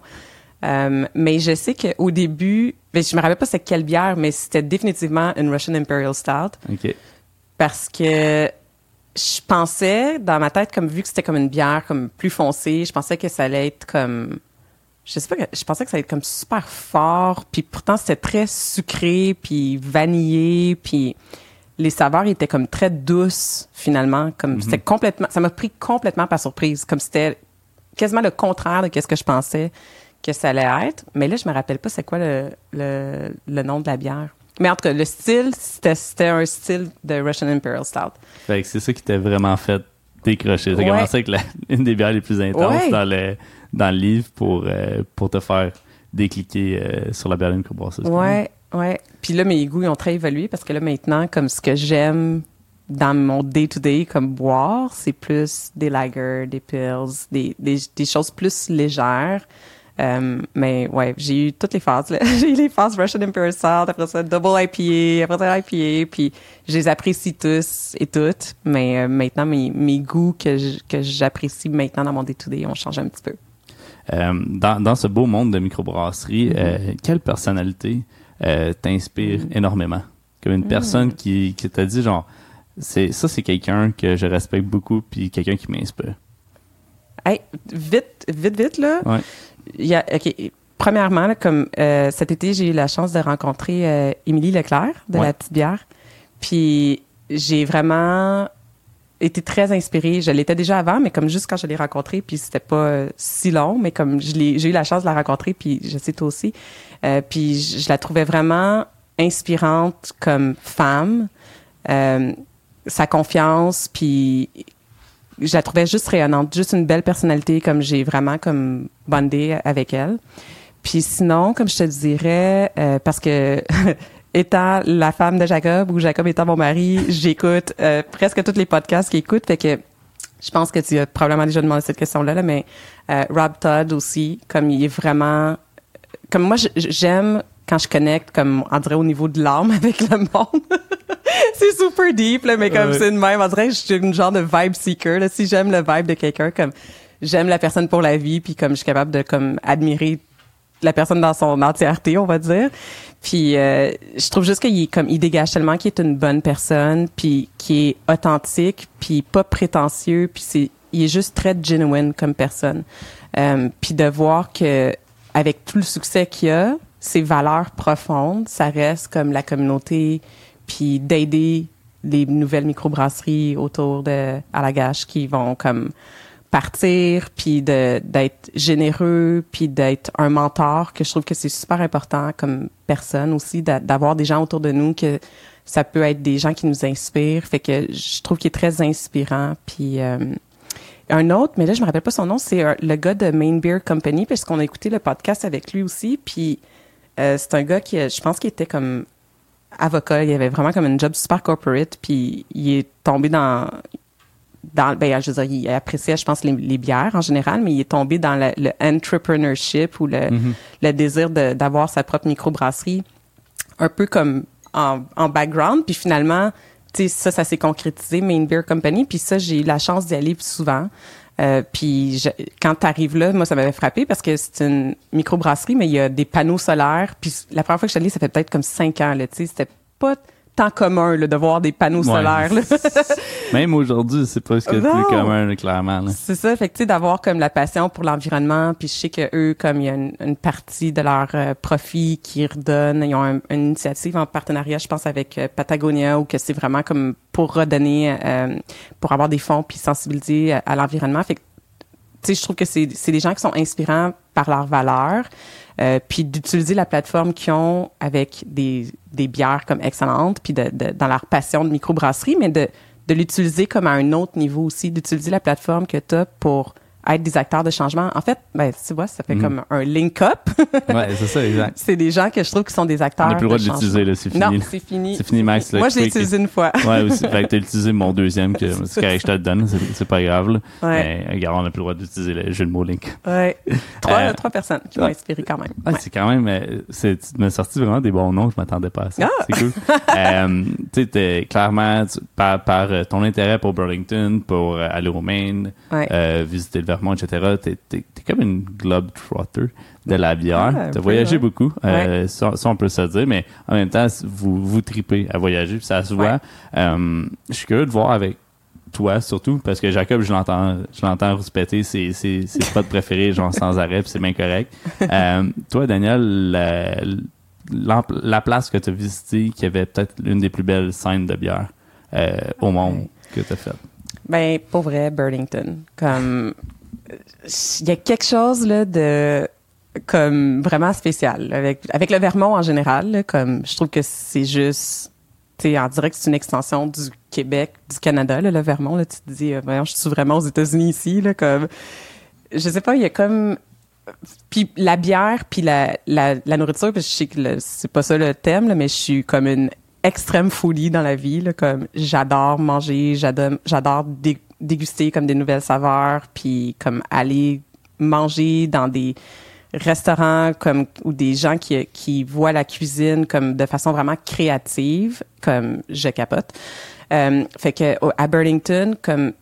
Euh, mais je sais qu'au début, ben, je me rappelle pas c'est quelle bière, mais c'était définitivement une Russian Imperial Stout OK. parce que je pensais dans ma tête comme vu que c'était comme une bière comme plus foncée, je pensais que ça allait être comme je sais pas je pensais que ça allait être comme super fort puis pourtant c'était très sucré puis vanillé puis les saveurs étaient comme très douces finalement comme c'était complètement ça m'a pris complètement par surprise comme c'était quasiment le contraire de ce que je pensais que ça allait être mais là je me rappelle pas c'est quoi le, le, le nom de la bière mais en tout cas le style c'était un style de Russian Imperial Stout Fait c'est ça qui t'a vraiment fait décrocher. T'as Ouais. commencé avec la, une des bières les plus intenses Ouais. dans, le, dans le livre pour, euh, pour te faire décliquer euh, sur la de microbrasserie. Ouais, ouais. Puis là, mes goûts ils ont très évolué parce que là, maintenant, comme ce que j'aime dans mon day-to-day, comme boire, c'est plus des lagers, des pills, des, des, des choses plus légères. Euh, mais ouais, j'ai eu toutes les phases. j'ai eu les phases Russian Imperial Stout, après ça Double IPA, après ça IPA, puis je les apprécie tous et toutes. Mais maintenant, mes, mes goûts que j'apprécie maintenant dans mon day-to-day ont changé un petit peu. Euh, dans, dans ce beau monde de microbrasserie, Mm-hmm. euh, quelle personnalité euh, t'inspire énormément? Comme une personne Mm. qui, qui t'a dit genre, c'est ça c'est quelqu'un que je respecte beaucoup puis quelqu'un qui m'inspire. Hey, vite, vite, vite, là. Ouais. Il y a, OK. Premièrement, là, comme euh, cet été, j'ai eu la chance de rencontrer euh, Émilie Leclerc de Ouais. La Petite Bière. Puis j'ai vraiment été très inspirée. Je l'étais déjà avant, mais comme juste quand je l'ai rencontrée, puis c'était pas euh, si long, mais comme j'ai eu la chance de la rencontrer, puis je sais toi aussi. Euh, puis je, je la trouvais vraiment inspirante comme femme. Euh, sa confiance, puis je la trouvais juste rayonnante, juste une belle personnalité, comme j'ai vraiment comme bondé avec elle. Puis sinon, comme je te dirais, euh, parce que étant la femme de Jacob ou Jacob étant mon mari, j'écoute euh, presque tous les podcasts qu'il écoute, fait que je pense que tu as probablement déjà demandé cette question-là, là, mais euh, Rob Todd aussi, comme il est vraiment, comme moi j'aime quand je connecte, comme on dirait au niveau de l'âme avec le monde. c'est super deep, là, mais comme Ouais. c'est de même, on dirait je suis une genre de vibe seeker. Là. Si j'aime le vibe de quelqu'un, comme j'aime la personne pour la vie, puis comme je suis capable de comme admirer la personne dans son entièreté, on va dire. Puis euh, je trouve juste qu'il comme il dégage tellement qu'il est une bonne personne, puis qui est authentique, puis pas prétentieux, puis c'est il est juste très genuine comme personne. Euh, puis de voir que avec tout le succès qu'il a, ses valeurs profondes, ça reste comme la communauté, puis d'aider les nouvelles microbrasseries autour de Alagash qui vont comme partir, puis d'être généreux, puis d'être un mentor, que je trouve que c'est super important comme personne aussi, d'a- d'avoir des gens autour de nous que ça peut être des gens qui nous inspirent. Fait que je trouve qu'il est très inspirant. Puis euh, un autre, mais là je me rappelle pas son nom, c'est euh, le gars de Main Beer Company, parce qu'on a écouté le podcast avec lui aussi. Puis Euh, c'est un gars qui, je pense qu'il était comme avocat. Il avait vraiment comme une job super corporate. Puis il est tombé dans, dans ben, je veux dire, il appréciait, je pense, les, les bières en général, mais il est tombé dans le, le entrepreneurship ou le, Mm-hmm. le désir d'avoir sa propre microbrasserie, un peu comme en, en background. Puis finalement, tu sais, ça, ça s'est concrétisé, Main Beer Company. Puis ça, j'ai eu la chance d'y aller plus souvent. Euh, puis je- quand tu arrives là, moi, ça m'avait frappé parce que c'est une microbrasserie, mais il y a des panneaux solaires. Puis la première fois que je suis allée, ça fait peut-être comme cinq ans. Là, tu sais, c'était pas tant commun là, de voir des panneaux Ouais. solaires. là. Même aujourd'hui, c'est pas ce que Non. plus commun, là, clairement. C'est ça, fait que tu sais d'avoir comme la passion pour l'environnement, puis je sais que eux comme il y a une, une partie de leur euh, profit qui redonnent, ils ont un- une initiative en partenariat, je pense avec euh, Patagonia ou que c'est vraiment comme pour redonner euh, pour avoir des fonds puis sensibiliser à, à l'environnement. Fait que tu sais, je trouve que c'est des gens qui sont inspirants par leurs valeurs, euh, puis d'utiliser la plateforme qu'ils ont avec des, des bières comme excellentes, puis de, de- dans leur passion de microbrasserie, mais de, de l'utiliser comme à un autre niveau aussi, d'utiliser la plateforme que tu as pour être des acteurs de changement. En fait, ben, tu vois, ça fait Mhm. comme un link-up. Ouais, c'est ça, exact. c'est des gens que je trouve qui sont des acteurs On n'a plus le droit de changement. l'utiliser, là, c'est fini. Non, c'est fini. C'est fini, Max. Moi, je l'ai utilisé une fois. Ouais, aussi. Fait que t'as utilisé mon deuxième, que c'est correct, je te le donne, c'est, pas grave, là. Ouais. Mais, regarde, on n'a plus le droit d'utiliser le jeu de mots Link. Ouais. Trois, Euh, trois personnes qui m'ont ouais. inspiré quand même. Ouais, Ouais. c'est quand même, euh, c'est, tu m'as sorti vraiment des bons noms, je m'attendais pas à ça. Ah! C'est cool. euh, tu sais, clairement, par, par ton intérêt pour Burlington, pour aller au Maine, visiter le Vermont, etc., t'es, t'es comme une globe-trotter de la bière. Ah, un T'as peu, voyagé ouais. beaucoup, euh, ça, ça, on peut se dire, mais en même temps, vous, vous tripez à voyager, puis ça se voit. Ouais. Euh, je suis curieux de voir avec toi surtout parce que Jacob je l'entends je l'entends rouspéter ses ses ses spots préférés genre sans arrêt puis c'est bien correct euh, toi Daniel la, la place que tu as visitée qui avait peut-être l'une des plus belles scènes de bière euh, au monde Ouais. que tu as fait Ben, pour vrai, Burlington. Comme, il y a quelque chose, là, de, comme, vraiment spécial. Avec, avec le Vermont en général, comme, je trouve que c'est juste, tu sais, on que c'est une extension du Québec, du Canada, le Vermont, là. Tu te dis, euh, je suis vraiment aux États-Unis ici, là, comme, je sais pas, il y a comme, puis la bière, puis la, la, la nourriture, puis je sais que c'est pas ça le thème, mais je suis comme une extrême folie dans la vie. Là, comme j'adore manger, j'adore, j'adore dé- déguster comme des nouvelles saveurs, puis comme aller manger dans des restaurants comme ou des gens qui qui voient la cuisine comme de façon vraiment créative, comme je capote. Euh, fait que à Burlington, comme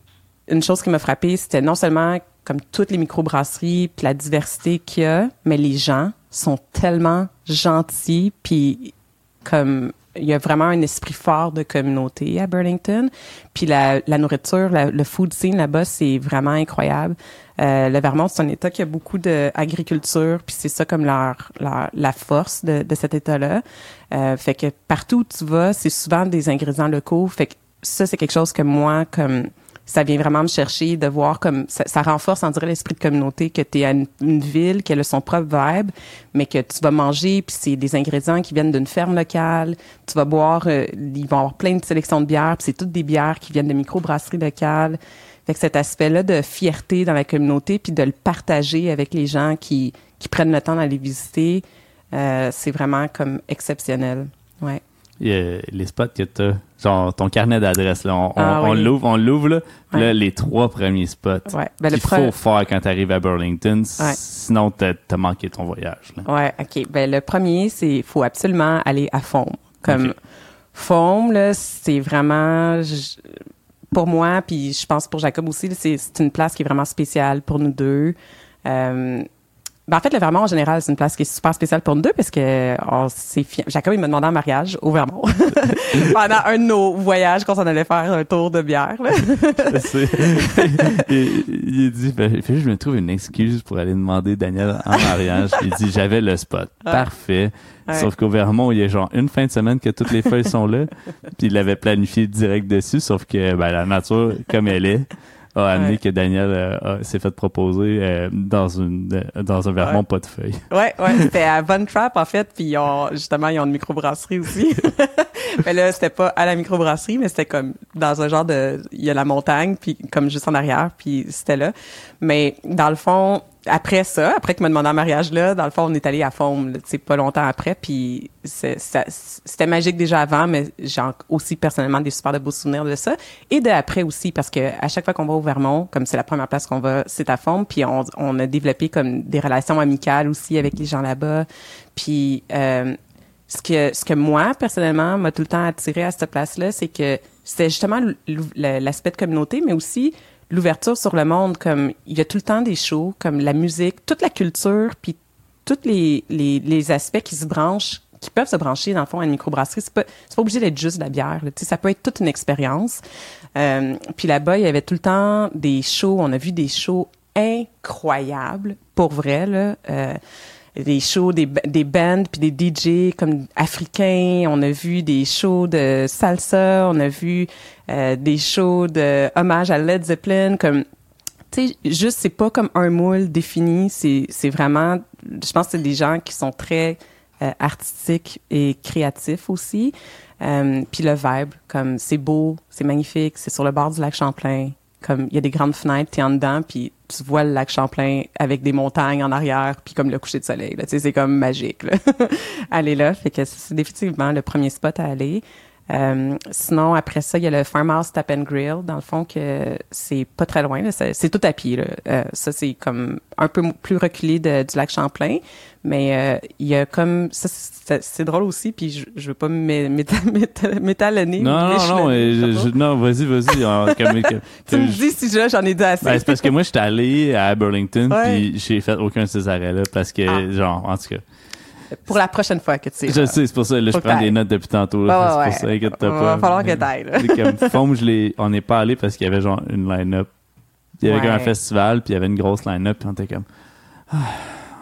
une chose qui m'a frappée, c'était non seulement comme toutes les microbrasseries puis la diversité qu'il y a, mais les gens sont tellement gentils puis comme il y a vraiment un esprit fort de communauté à Burlington. Puis la, la nourriture, le food scene là-bas, c'est vraiment incroyable. Euh, le Vermont, c'est un État qui a beaucoup d'agriculture, puis c'est ça comme leur, leur- la force de, de cet État-là. Euh, fait que partout où tu vas, c'est souvent des ingrédients locaux. Fait que ça, c'est quelque chose que moi, comme ça vient vraiment me chercher de voir comme ça, ça renforce, on dirait, l'esprit de communauté que tu es à une, ville, qu'elle a son propre vibe, mais que tu vas manger, puis c'est des ingrédients qui viennent d'une ferme locale. Tu vas boire, euh, ils vont avoir plein de sélections de bières, puis c'est toutes des bières qui viennent de microbrasseries locales. Fait que cet aspect-là de fierté dans la communauté, puis de le partager avec les gens qui, qui prennent le temps d'aller visiter, euh, c'est vraiment comme exceptionnel. Ouais. Les spots que tu as genre ton carnet d'adresses là on, Ah on oui. l'ouvre on l'ouvre là, Puis là Ouais. les trois premiers spots Ouais. Ben, qu'il pre- faut faire quand tu arrives à Burlington Ouais. sinon t'as as manqué ton voyage là. Ouais, OK. Ben, le premier, c'est faut absolument aller à Foam. Comme Ok. Foam, là, c'est vraiment je- pour moi, puis je pense pour Jacob aussi, c'est une place qui est vraiment spéciale pour nous deux. Euh, ben, en fait, le Vermont, en général, c'est une place qui est super spéciale pour nous deux parce que on s'est fi- Jacob, il m'a demandé en mariage au Vermont. Pendant un de nos voyages quand on allait faire un tour de bière. il, il dit ben, je me trouve une excuse pour aller demander Daniel en mariage. Il dit j'avais le spot. Parfait. Ouais. sauf qu'au Vermont il y a genre une fin de semaine que toutes les feuilles sont là. Puis il l'avait planifié direct dessus. Sauf que ben, la nature comme elle est a amené Ouais. que Daniel euh, s'est fait proposer euh, dans une euh, dans un Vermont Ouais. pas de feuilles Ouais, ouais, c'était à Von Trap en fait, puis ils ont justement ils ont une microbrasserie aussi. mais là, c'était pas à la microbrasserie, mais c'était comme dans un genre de il y a la montagne puis comme juste en arrière, puis c'était là. Mais dans le fond, après ça, après qu'il m'a demandé en mariage là, dans le fond, on est allé à Faume, tu pas longtemps après, puis c'était magique déjà avant, mais j'ai aussi personnellement des super de beaux souvenirs de ça. Et de après aussi, parce que à chaque fois qu'on va au Vermont, comme c'est la première place qu'on va, c'est à Faume, puis on, on a développé comme des relations amicales aussi avec les gens là-bas. Puis euh, ce que ce que moi personnellement m'a tout le temps attiré à cette place-là, c'est que c'était justement l'aspect de communauté, mais aussi l'ouverture sur le monde. Comme il y a tout le temps des shows, comme la musique, toute la culture, puis tous les, aspects qui se branchent, qui peuvent se brancher dans le fond à une microbrasserie. C'est pas pas obligé d'être juste de la bière. là. Ça peut être toute une expérience. Euh, puis là-bas, il y avait tout le temps des shows. On a vu des shows incroyables, pour vrai. Euh, des shows, des, des bands, puis des DJ comme africains. On a vu des shows de salsa. On a vu euh, des shows de hommage à Led Zeppelin. Comme, tu sais, juste, c'est pas comme un moule défini. C'est, c'est vraiment, je pense que c'est des gens qui sont très euh, artistiques et créatifs aussi. Euh, puis le vibe, comme, c'est beau, c'est magnifique, c'est sur le bord du lac Champlain. Comme, il y a des grandes fenêtres, t'es en dedans, puis tu vois le lac Champlain avec des montagnes en arrière, puis comme le coucher de soleil. Là, tu sais, c'est comme magique. Là. aller là, fait que c'est définitivement le premier spot à aller. Euh, sinon, après ça, il y a le Farmhouse Tap and Grill, dans le fond, que c'est pas très loin. C'est tout à pied. Là. Euh, ça, c'est comme un peu plus reculé de- du lac Champlain. Mais euh, il y a comme... ça, C'est drôle aussi, puis je, je veux pas m'é- m'éta- m'éta- m'étalonner. Non, non, non, je- non, vas-y, vas-y. Comme- Tu me dis si j'en ai dit assez. Ben, c'est parce que moi, j'étais allé à Burlington, puis j'ai fait aucun de ces arrêts-là, parce que, Ah. genre, en tout cas, Pour la prochaine fois que tu sais. je là. sais, c'est pour ça, là, je prends des notes depuis tantôt, là, Ouais, c'est ouais, pour ça, inquiète-toi Va pas. falloir que t'ailles, comme, Faume, je l'ai, on n'est pas allé parce qu'il y avait genre une line-up. Il y avait Ouais. comme un festival, puis il y avait une grosse line-up, puis on était comme, ah,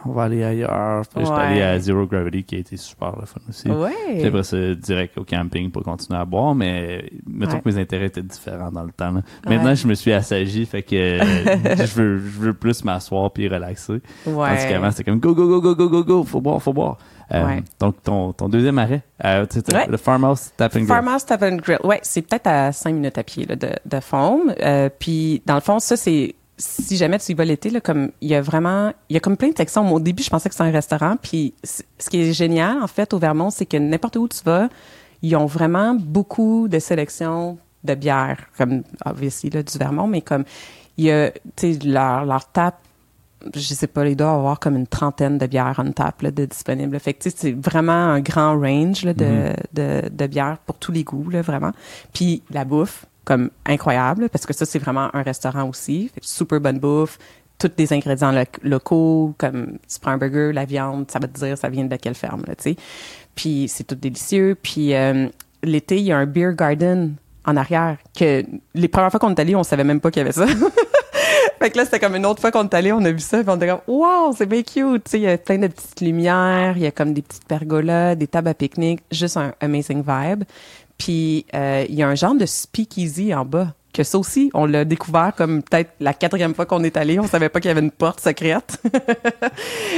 on va aller ailleurs. Puis là, j'étais Ouais. allé à Zero Gravity, qui a été super le fun aussi. Puis Ouais. après ça, direct au camping pour continuer à boire, mais mettons Ouais. que mes intérêts étaient différents dans le temps. là. Maintenant, Ouais. je me suis assagi, fait que je, veux, je veux plus m'asseoir puis relaxer. Tandis Ouais. qu'avant, c'était comme go, go, go, go, go, go, go, faut boire, faut boire. Euh, Ouais. Donc, ton, ton deuxième arrêt, euh, Ouais. le Farmhouse Tap and Grill. Farmhouse Tap and Grill. Ouais, c'est peut-être à cinq minutes à pied là, de, de Faume. Euh, puis dans le fond, ça c'est si jamais tu y vas l'été comme il y a vraiment, il y a comme plein de sections. Au début, je pensais que c'était un restaurant. Puis ce qui est génial en fait au Vermont, c'est que n'importe où tu vas, ils ont vraiment beaucoup de sélections de bières, comme obviously là du Vermont, mais comme il y a, tu sais, leur leur tap je sais pas, il doit avoir comme une trentaine de bières on tap là, de disponibles. Fait que tu sais, c'est vraiment un grand range là, de, Mhm. de, de bières pour tous les goûts, là, vraiment. Puis la bouffe, comme incroyable, parce que ça, c'est vraiment un restaurant aussi. Fait super bonne bouffe, tous des ingrédients lo- locaux, comme tu prends un burger, la viande, ça va te dire ça vient de quelle ferme, là, tu sais. Puis c'est tout délicieux. Puis euh, l'été, il y a un beer garden en arrière que les premières fois qu'on est allé, on savait même pas qu'il y avait ça. Fait que là, c'était comme une autre fois qu'on est allé, on a vu ça, puis on était comme, wow, c'est bien cute. Tu sais, il y a plein de petites lumières, il y a comme des petites pergolas, des tables à pique-nique, juste un amazing vibe. Puis, euh, il y a un genre de speakeasy en bas. Que ça aussi, on l'a découvert comme peut-être la quatrième fois qu'on est allé. On savait pas qu'il y avait une porte secrète.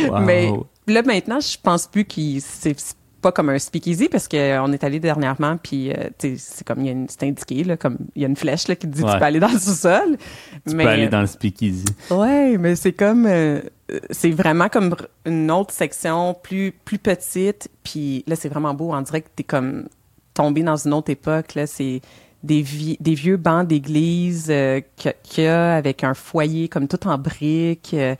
Wow. Mais là, maintenant, je pense plus qu'il c'est pas comme un speakeasy parce qu'on est allé dernièrement puis euh, c'est comme il y a une c'est indiqué là comme il y a une flèche là qui dit Ouais. tu peux aller dans le sous-sol tu mais peux aller dans le speakeasy. Ouais, mais c'est comme euh, c'est vraiment comme une autre section plus plus petite, puis là c'est vraiment beau, on dirait que t'es comme tombé dans une autre époque là, c'est des, vi- des vieux bancs d'église euh, que- qu'il y a avec un foyer comme tout en briques. euh,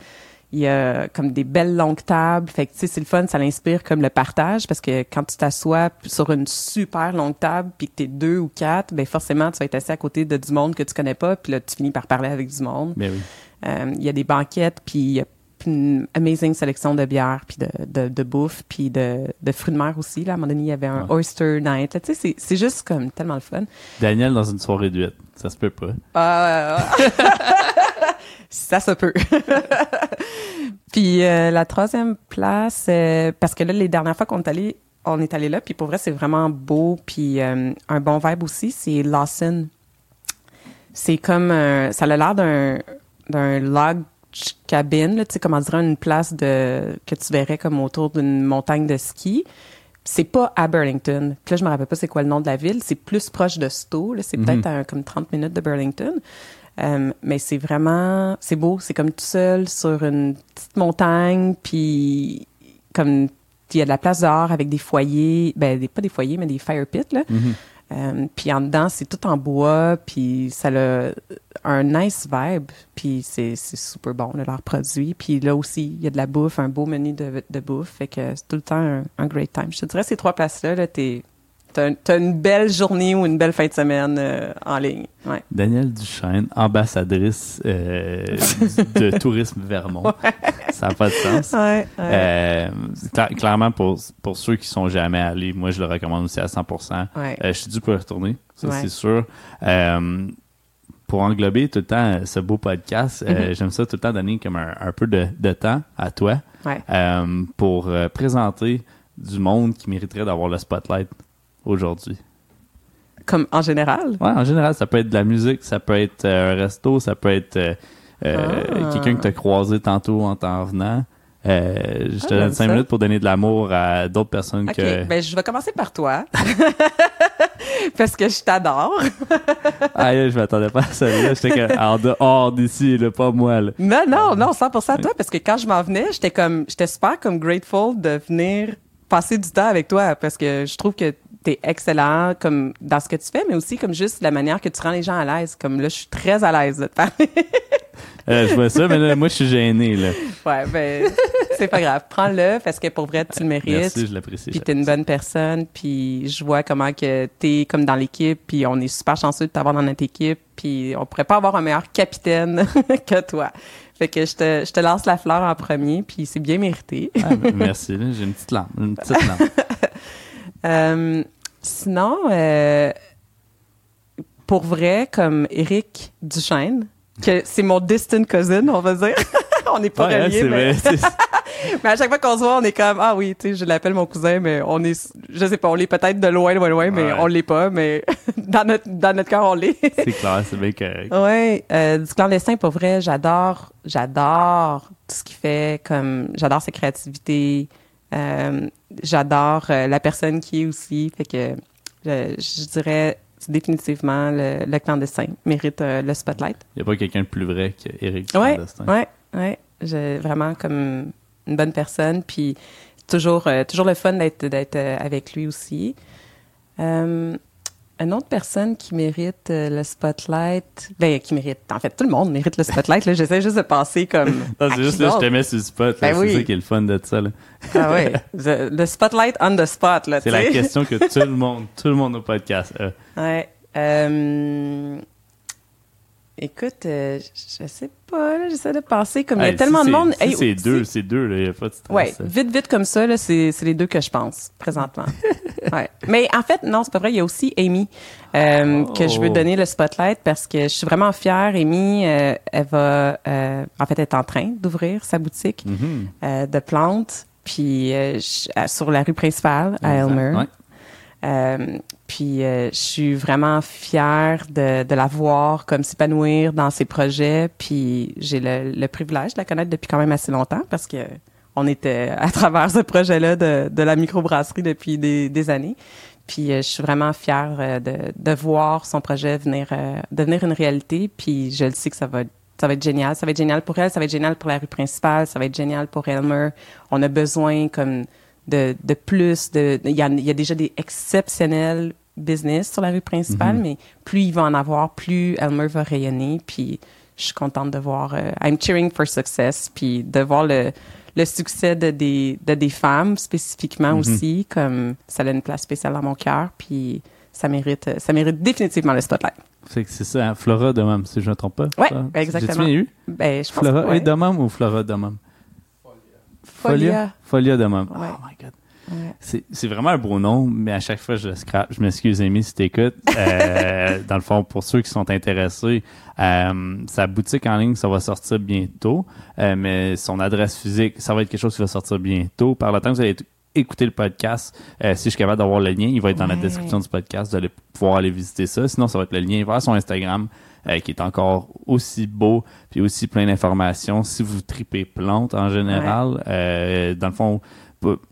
il y a comme des belles longues tables. Fait que, tu sais, c'est le fun, ça l'inspire comme le partage parce que quand tu t'assois sur une super longue table puis que t'es deux ou quatre, ben forcément, tu vas être assis à côté de du monde que tu connais pas puis là, tu finis par parler avec du monde. Ben oui. Euh, il y a des banquettes, puis il y a une amazing sélection de bières, puis de, de, de bouffe, puis de, de fruits de mer aussi. Là. À un moment donné, il y avait un Ouais. oyster night. Tu sais, c'est, c'est juste comme tellement le fun. Daniel dans une soirée duette. Ça se peut pas. Euh, ça se peut. puis euh, la troisième place, euh, parce que là, les dernières fois qu'on est allé, on est allé là, puis pour vrai, c'est vraiment beau, puis euh, un bon vibe aussi, c'est Lawson. C'est comme, ça a l'air d'un, d'un log cabin, là, tu sais, comment dire, une place de, que tu verrais comme autour d'une montagne de ski. C'est pas à Burlington. Puis là, je me rappelle pas c'est quoi le nom de la ville. C'est plus proche de Stowe. Là. C'est Mhm. peut-être à comme 30 minutes de Burlington. Euh, mais c'est vraiment, c'est beau, c'est comme tout seul sur une petite montagne, puis comme il y a de la place dehors avec des foyers, ben des, pas des foyers, mais des fire pits, là. Mhm. Euh, puis en dedans, c'est tout en bois, puis ça a un nice vibe, puis c'est super bon, là, leur produit. Puis là aussi, il y a de la bouffe, un beau menu de, de bouffe, fait que c'est tout le temps un, great time. Je te dirais, ces trois places-là, là, t'es t'as t'as une belle journée ou une belle fin de semaine euh, en ligne. Ouais. Danielle Duchesne, ambassadrice euh, de Tourisme Vermont. Ça n'a pas de sens. Ouais. Euh, cla- clairement, pour, pour ceux qui sont jamais allés, moi, je le recommande aussi à 100%. Ouais. Euh, je suis dû pour y retourner, ça c'est sûr. Pour englober tout le temps ce beau podcast, Mhm. j'aime ça tout le temps donner comme un, un peu de, de temps à toi pour présenter du monde qui mériterait d'avoir le spotlight aujourd'hui? Comme en général? Ouais, en général, ça peut être de la musique, ça peut être euh, un resto, ça peut être euh, euh, Ah. quelqu'un que tu as croisé tantôt en t'en venant. Euh, je te Ah, donne cinq ça. minutes pour donner de l'amour à d'autres personnes OK, que. ben je vais commencer par toi. Parce que je t'adore. Ah, là, je m'attendais pas à ça. J'étais que, en dehors d'ici, pas moi. Là. Non, non, non, 100% toi, parce que quand je m'en venais, j'étais comme, j'étais super comme grateful de venir passer du temps avec toi, parce que je trouve que t'es excellent comme dans ce que tu fais, mais aussi comme juste la manière que tu rends les gens à l'aise. Comme là, je suis très à l'aise de te parler. Euh, je vois ça, mais là, moi, je suis gêné. Là. ouais, ben, c'est pas grave. Prends-le, parce que pour vrai, tu le mérites. Merci, je l'apprécie. Puis t'es une bonne personne, puis je vois comment que t'es comme dans l'équipe, puis on est super chanceux de t'avoir dans notre équipe, puis on pourrait pas avoir un meilleur capitaine que toi. Fait que je te, je te lance la fleur en premier, puis c'est bien mérité. Ah, ben, merci. J'ai une petite lampe. Une petite lampe. Euh, sinon, euh, pour vrai, comme Eric Duchesne, que c'est mon distant cousin, on va dire. on n'est pas Ouais, hein, reliés, mais... vrai. C'est- mais à chaque fois qu'on se voit, on est comme ah oui, tu sais, je l'appelle mon cousin, mais on est, je sais pas, on l'est peut-être de loin, loin, loin, mais Ouais. on l'est pas, mais dans notre dans notre cœur, on l'est. C'est clair, c'est bien correct. ouais, euh, du clandestin, pour vrai, j'adore, j'adore tout ce qu'il fait, comme j'adore sa créativité, j'adore euh, la personne qui est aussi, fait que je, je dirais définitivement le, le clandestin mérite euh, le spotlight. Il n'y a pas quelqu'un de plus vrai qu'Éric Ouais, Clandestin. ouais, ouais. J'ai vraiment comme une bonne personne, puis toujours, euh, toujours le fun d'être d'être euh, avec lui aussi. Euh, une autre personne qui mérite euh, le spotlight, ben qui mérite, en fait, tout le monde mérite le spotlight. Là, j'essaie juste de passer comme. Non, c'est juste là, je te mets sur le spot. Ben c'est oui. ça qui est le fun de ça. là. Ah the- le spotlight on the spot là. C'est la question que tout le monde, tout le monde au podcast. Ouais. Euh, écoute, euh, je sais pas, là, j'essaie de penser comme il y a tellement si de monde. si Hey, c'est deux, c'est deux, là. Il n'y a pas de stress. Ouais, vite, vite comme ça, là, c'est, c'est les deux que je pense, présentement. ouais. Mais en fait, non, c'est pas vrai. Il y a aussi Amy, euh, que je veux Oh. donner le spotlight parce que je suis vraiment fière. Amy, euh, elle va, en fait, elle est en train d'ouvrir sa boutique Mhm. euh, de plantes, puis euh, je- sur la rue principale à. Elmer. Ouais. Euh, puis euh, je suis vraiment fière de, la voir comme s'épanouir dans ses projets. Puis j'ai le, privilège de la connaître depuis quand même assez longtemps parce que on était à travers ce projet-là de, de la microbrasserie depuis des, années. Puis euh, je suis vraiment fière de, voir son projet venir devenir une réalité. Puis je le sais que ça va être génial. Ça va être génial pour elle, ça va être génial pour la rue principale, ça va être génial pour Elmer. On a besoin comme de, de plus. De, il, y a, il y a déjà des exceptionnels business sur la rue principale, Mhm. mais plus il va en avoir, plus Elmer va rayonner. Puis je suis contente de voir. euh, I'm cheering for success. Puis de voir le, le succès de des, de des femmes spécifiquement Mhm. aussi, comme ça a une place spéciale dans mon cœur. Puis ça mérite, ça mérite définitivement le spotlight. Que c'est ça, hein, Flora Domam, si je ne me trompe pas. Ça? exactement. Bien eu? Ben, je pense Flora que ouais. et Domam ou Flora Domam? Folia. Folia Domam. Ouais. Oh my God. Ouais. C'est c'est vraiment un beau nom, mais à chaque fois, je le scrape. Je m'excuse, Amy, si t'écoutes. Euh, dans le fond, pour ceux qui sont intéressés, euh, sa boutique en ligne, ça va sortir bientôt, euh, mais son adresse physique, ça va être quelque chose qui va sortir bientôt. Par le temps que vous allez écouter le podcast, euh, si je suis capable d'avoir le lien, il va être dans la description du podcast. Vous allez pouvoir aller visiter ça. Sinon, ça va être le lien vers son Instagram, euh, qui est encore aussi beau, puis aussi plein d'informations. Si vous tripez plantes en général, euh, dans le fond,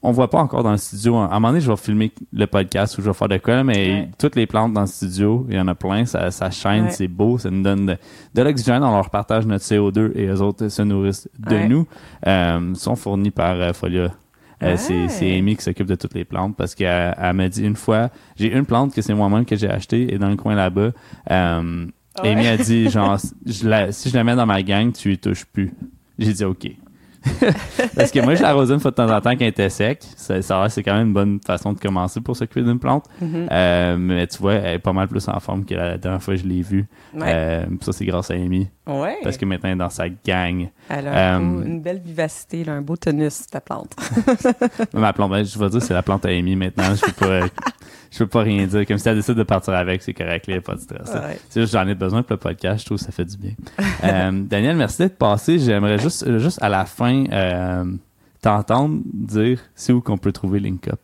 on voit pas encore dans le studio. À un moment donné, je vais filmer le podcast ou je vais faire de quoi, mais Ouais. toutes les plantes dans le studio, il y en a plein, ça, ça Ouais. c'est beau, ça nous donne de, de l'oxygène, on leur partage notre CO2 et eux autres se nourrissent de Ouais. nous. Euh, sont fournis par euh, Folia. Euh, c'est, Amy qui s'occupe de toutes les plantes parce qu'elle elle m'a dit une fois, j'ai une plante que c'est moi-même que j'ai achetée et dans le coin là-bas, euh, Ouais. Amy a dit genre je la- si je la mets dans ma gang, tu y touches plus. J'ai dit OK. Parce que moi, je l'arrosais une fois de temps en temps quand elle était sec. Ça, ça, c'est quand même une bonne façon de commencer pour s'occuper d'une plante. Mhm. Euh, mais tu vois, elle est pas mal plus en forme que la dernière fois que je l'ai vue. Ouais. Euh, ça, c'est grâce à Amy. Ouais. Parce que maintenant, elle est dans sa gang. Elle a beau- euh, une belle vivacité, là, un beau tonus, ta plante. Ma plante, ben, je vais dire, c'est la plante à Amy maintenant. Je peux pas, je peux pas rien dire. Comme si elle décide de partir avec, c'est correct, il n'y a pas de stress. Ouais. C'est juste, j'en ai besoin pour le podcast. Je trouve que ça fait du bien. Euh, Daniel, merci d'être passé. J'aimerais juste, juste à la fin, euh, t'entendre dire c'est où qu'on peut trouver Link Up.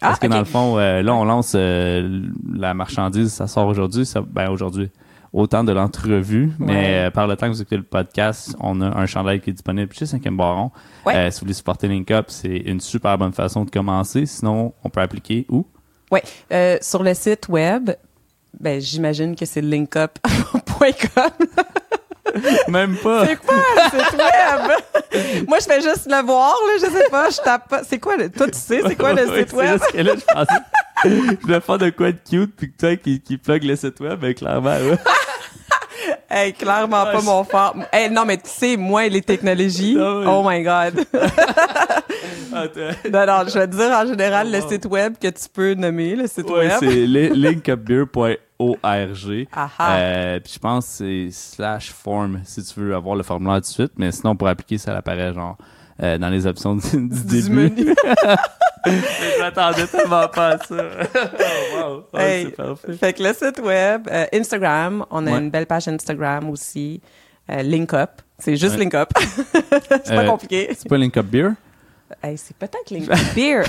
Parce Ah, que dans le fond, euh, là, on lance euh, la marchandise, ça sort aujourd'hui. Ça, ben, aujourd'hui, autant de l'entrevue, mais Ouais. euh, par le temps que vous écoutez le podcast, on a un chandail qui est disponible chez 5e Baron. Ouais. Euh, si vous voulez supporter Link Up, c'est une super bonne façon de commencer. Sinon, on peut appliquer où? Ouais. Euh, sur le site web, ben, j'imagine que c'est linkup.com. Même pas! C'est quoi le site web? Moi, je fais juste le voir, là, je sais pas, je tape pas. C'est quoi le, toi, tu sais, c'est quoi le site c'est web? que là, je pensais, je voulais faire de quoi de cute, puis que toi qui, qui plug le site web, ben, clairement, ouais. Hey, clairement pas je- mon fort. Hey, non, mais tu sais, moi les technologies, Ah oui. oh my god. Attends. non, non, je vais te dire en général Oh, le site web que tu peux nommer, le site Ouais, web. c'est li- linkupbeer.org. Ah ah. Euh, puis je pense que c'est slash form si tu veux avoir le formulaire tout de suite, mais sinon pour appliquer ça apparaît genre euh, dans les options du, du Du début. menu. je m'attendais tellement pas à ça. oh, wow. Hey, c'est parfait. Fait que le site web, euh, Instagram, on a Ouais. une belle page Instagram aussi. Euh, Link Up. C'est juste Ouais. Link Up. c'est pas compliqué. C'est pas Link Up Beer? Hey, c'est peut-être Link Up Beer.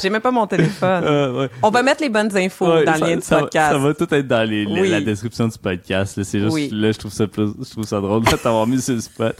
J'ai même pas mon téléphone. Euh, ouais. On va mettre les bonnes infos Ouais, dans ça- le lien du ça va- podcast. Ça va tout être dans les, les- Oui. la description du podcast. là. C'est juste, Oui. là, je trouve ça plus, je trouve ça drôle de t'avoir mis sur le spot.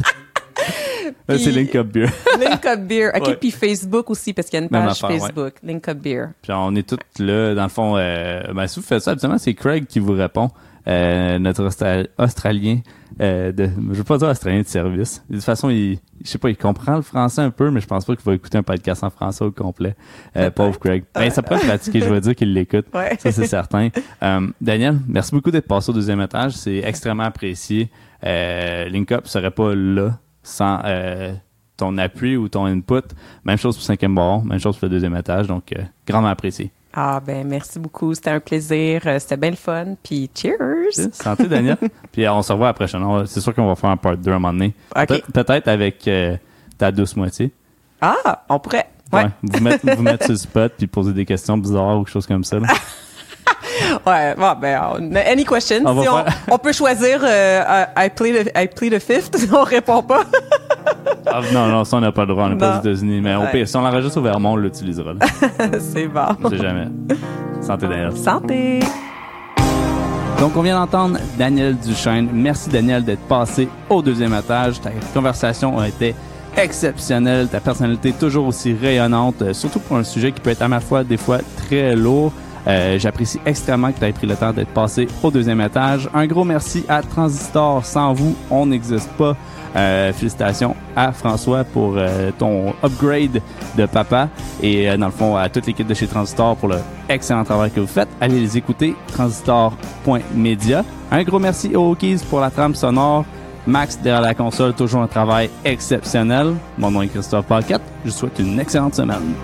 C'est Link Up Beer. Link Up Beer. OK, Ouais. puis Facebook aussi, parce qu'il y a une page affaire, ouais. Facebook. Link Up Beer. Puis on est tous là, dans le fond, euh, ben, si vous faites ça, habituellement, c'est Craig qui vous répond. Euh, notre Austra- Australien, euh, de, je veux pas dire Australien de service. De toute façon, il, je sais pas, il comprend le français un peu, mais je pense pas qu'il va écouter un podcast en français au complet. Euh, pauvre Craig. Ben, ça pourrait pratiquer, je veux dire qu'il l'écoute. Ouais. Ça, c'est certain. Daniel, merci beaucoup d'être passé au deuxième étage. C'est extrêmement apprécié. Euh, Link Up serait pas là sans euh, ton appui ou ton input. Même chose pour cinquième baron, même chose pour le deuxième étage. Donc, euh, grandement apprécié. Ah, ben, merci beaucoup. C'était un plaisir. Euh, C'était bien le fun. Puis cheers. Santé, Daniel. Puis on se revoit va- C'est sûr qu'on va faire un part 2 à un moment donné. Peut-être avec euh, ta douce moitié. Ah, on pourrait. Ouais. Vous mettre, vous mettre sur le spot puis poser des questions bizarres ou quelque chose comme ça. Ouais, bon, ben, on- any question. On va Si on, faire- on peut choisir euh, I, plead the, I plead fifth. on répond pas. Ah, non, non, ça, on n'a pas le droit. On n'est pas aux États-Unis. Mais au pire, si on l'enregistre au Vermont, on l'utilisera. là. C'est bon. On sait jamais. Santé, Daniel. Santé. Donc, on vient d'entendre Daniel Duchesne. Merci, Daniel, d'être passé au deuxième étage. Ta conversation a été exceptionnelle. Ta personnalité toujours aussi rayonnante, euh, surtout pour un sujet qui peut être à ma fois des fois très lourd. Euh, J'apprécie extrêmement que tu aies pris le temps d'être passé au deuxième étage. Un gros merci à Transistor. Sans vous, on n'existe pas. Euh, félicitations à François pour euh, ton upgrade de papa et dans le fond à toute l'équipe de chez Transistor pour le excellent travail que vous faites. Allez les écouter, transistor.media. Un gros merci aux Keys pour la trame sonore. Max derrière la console, toujours un travail exceptionnel. Mon nom est Christophe Paquette. Je vous souhaite une excellente semaine.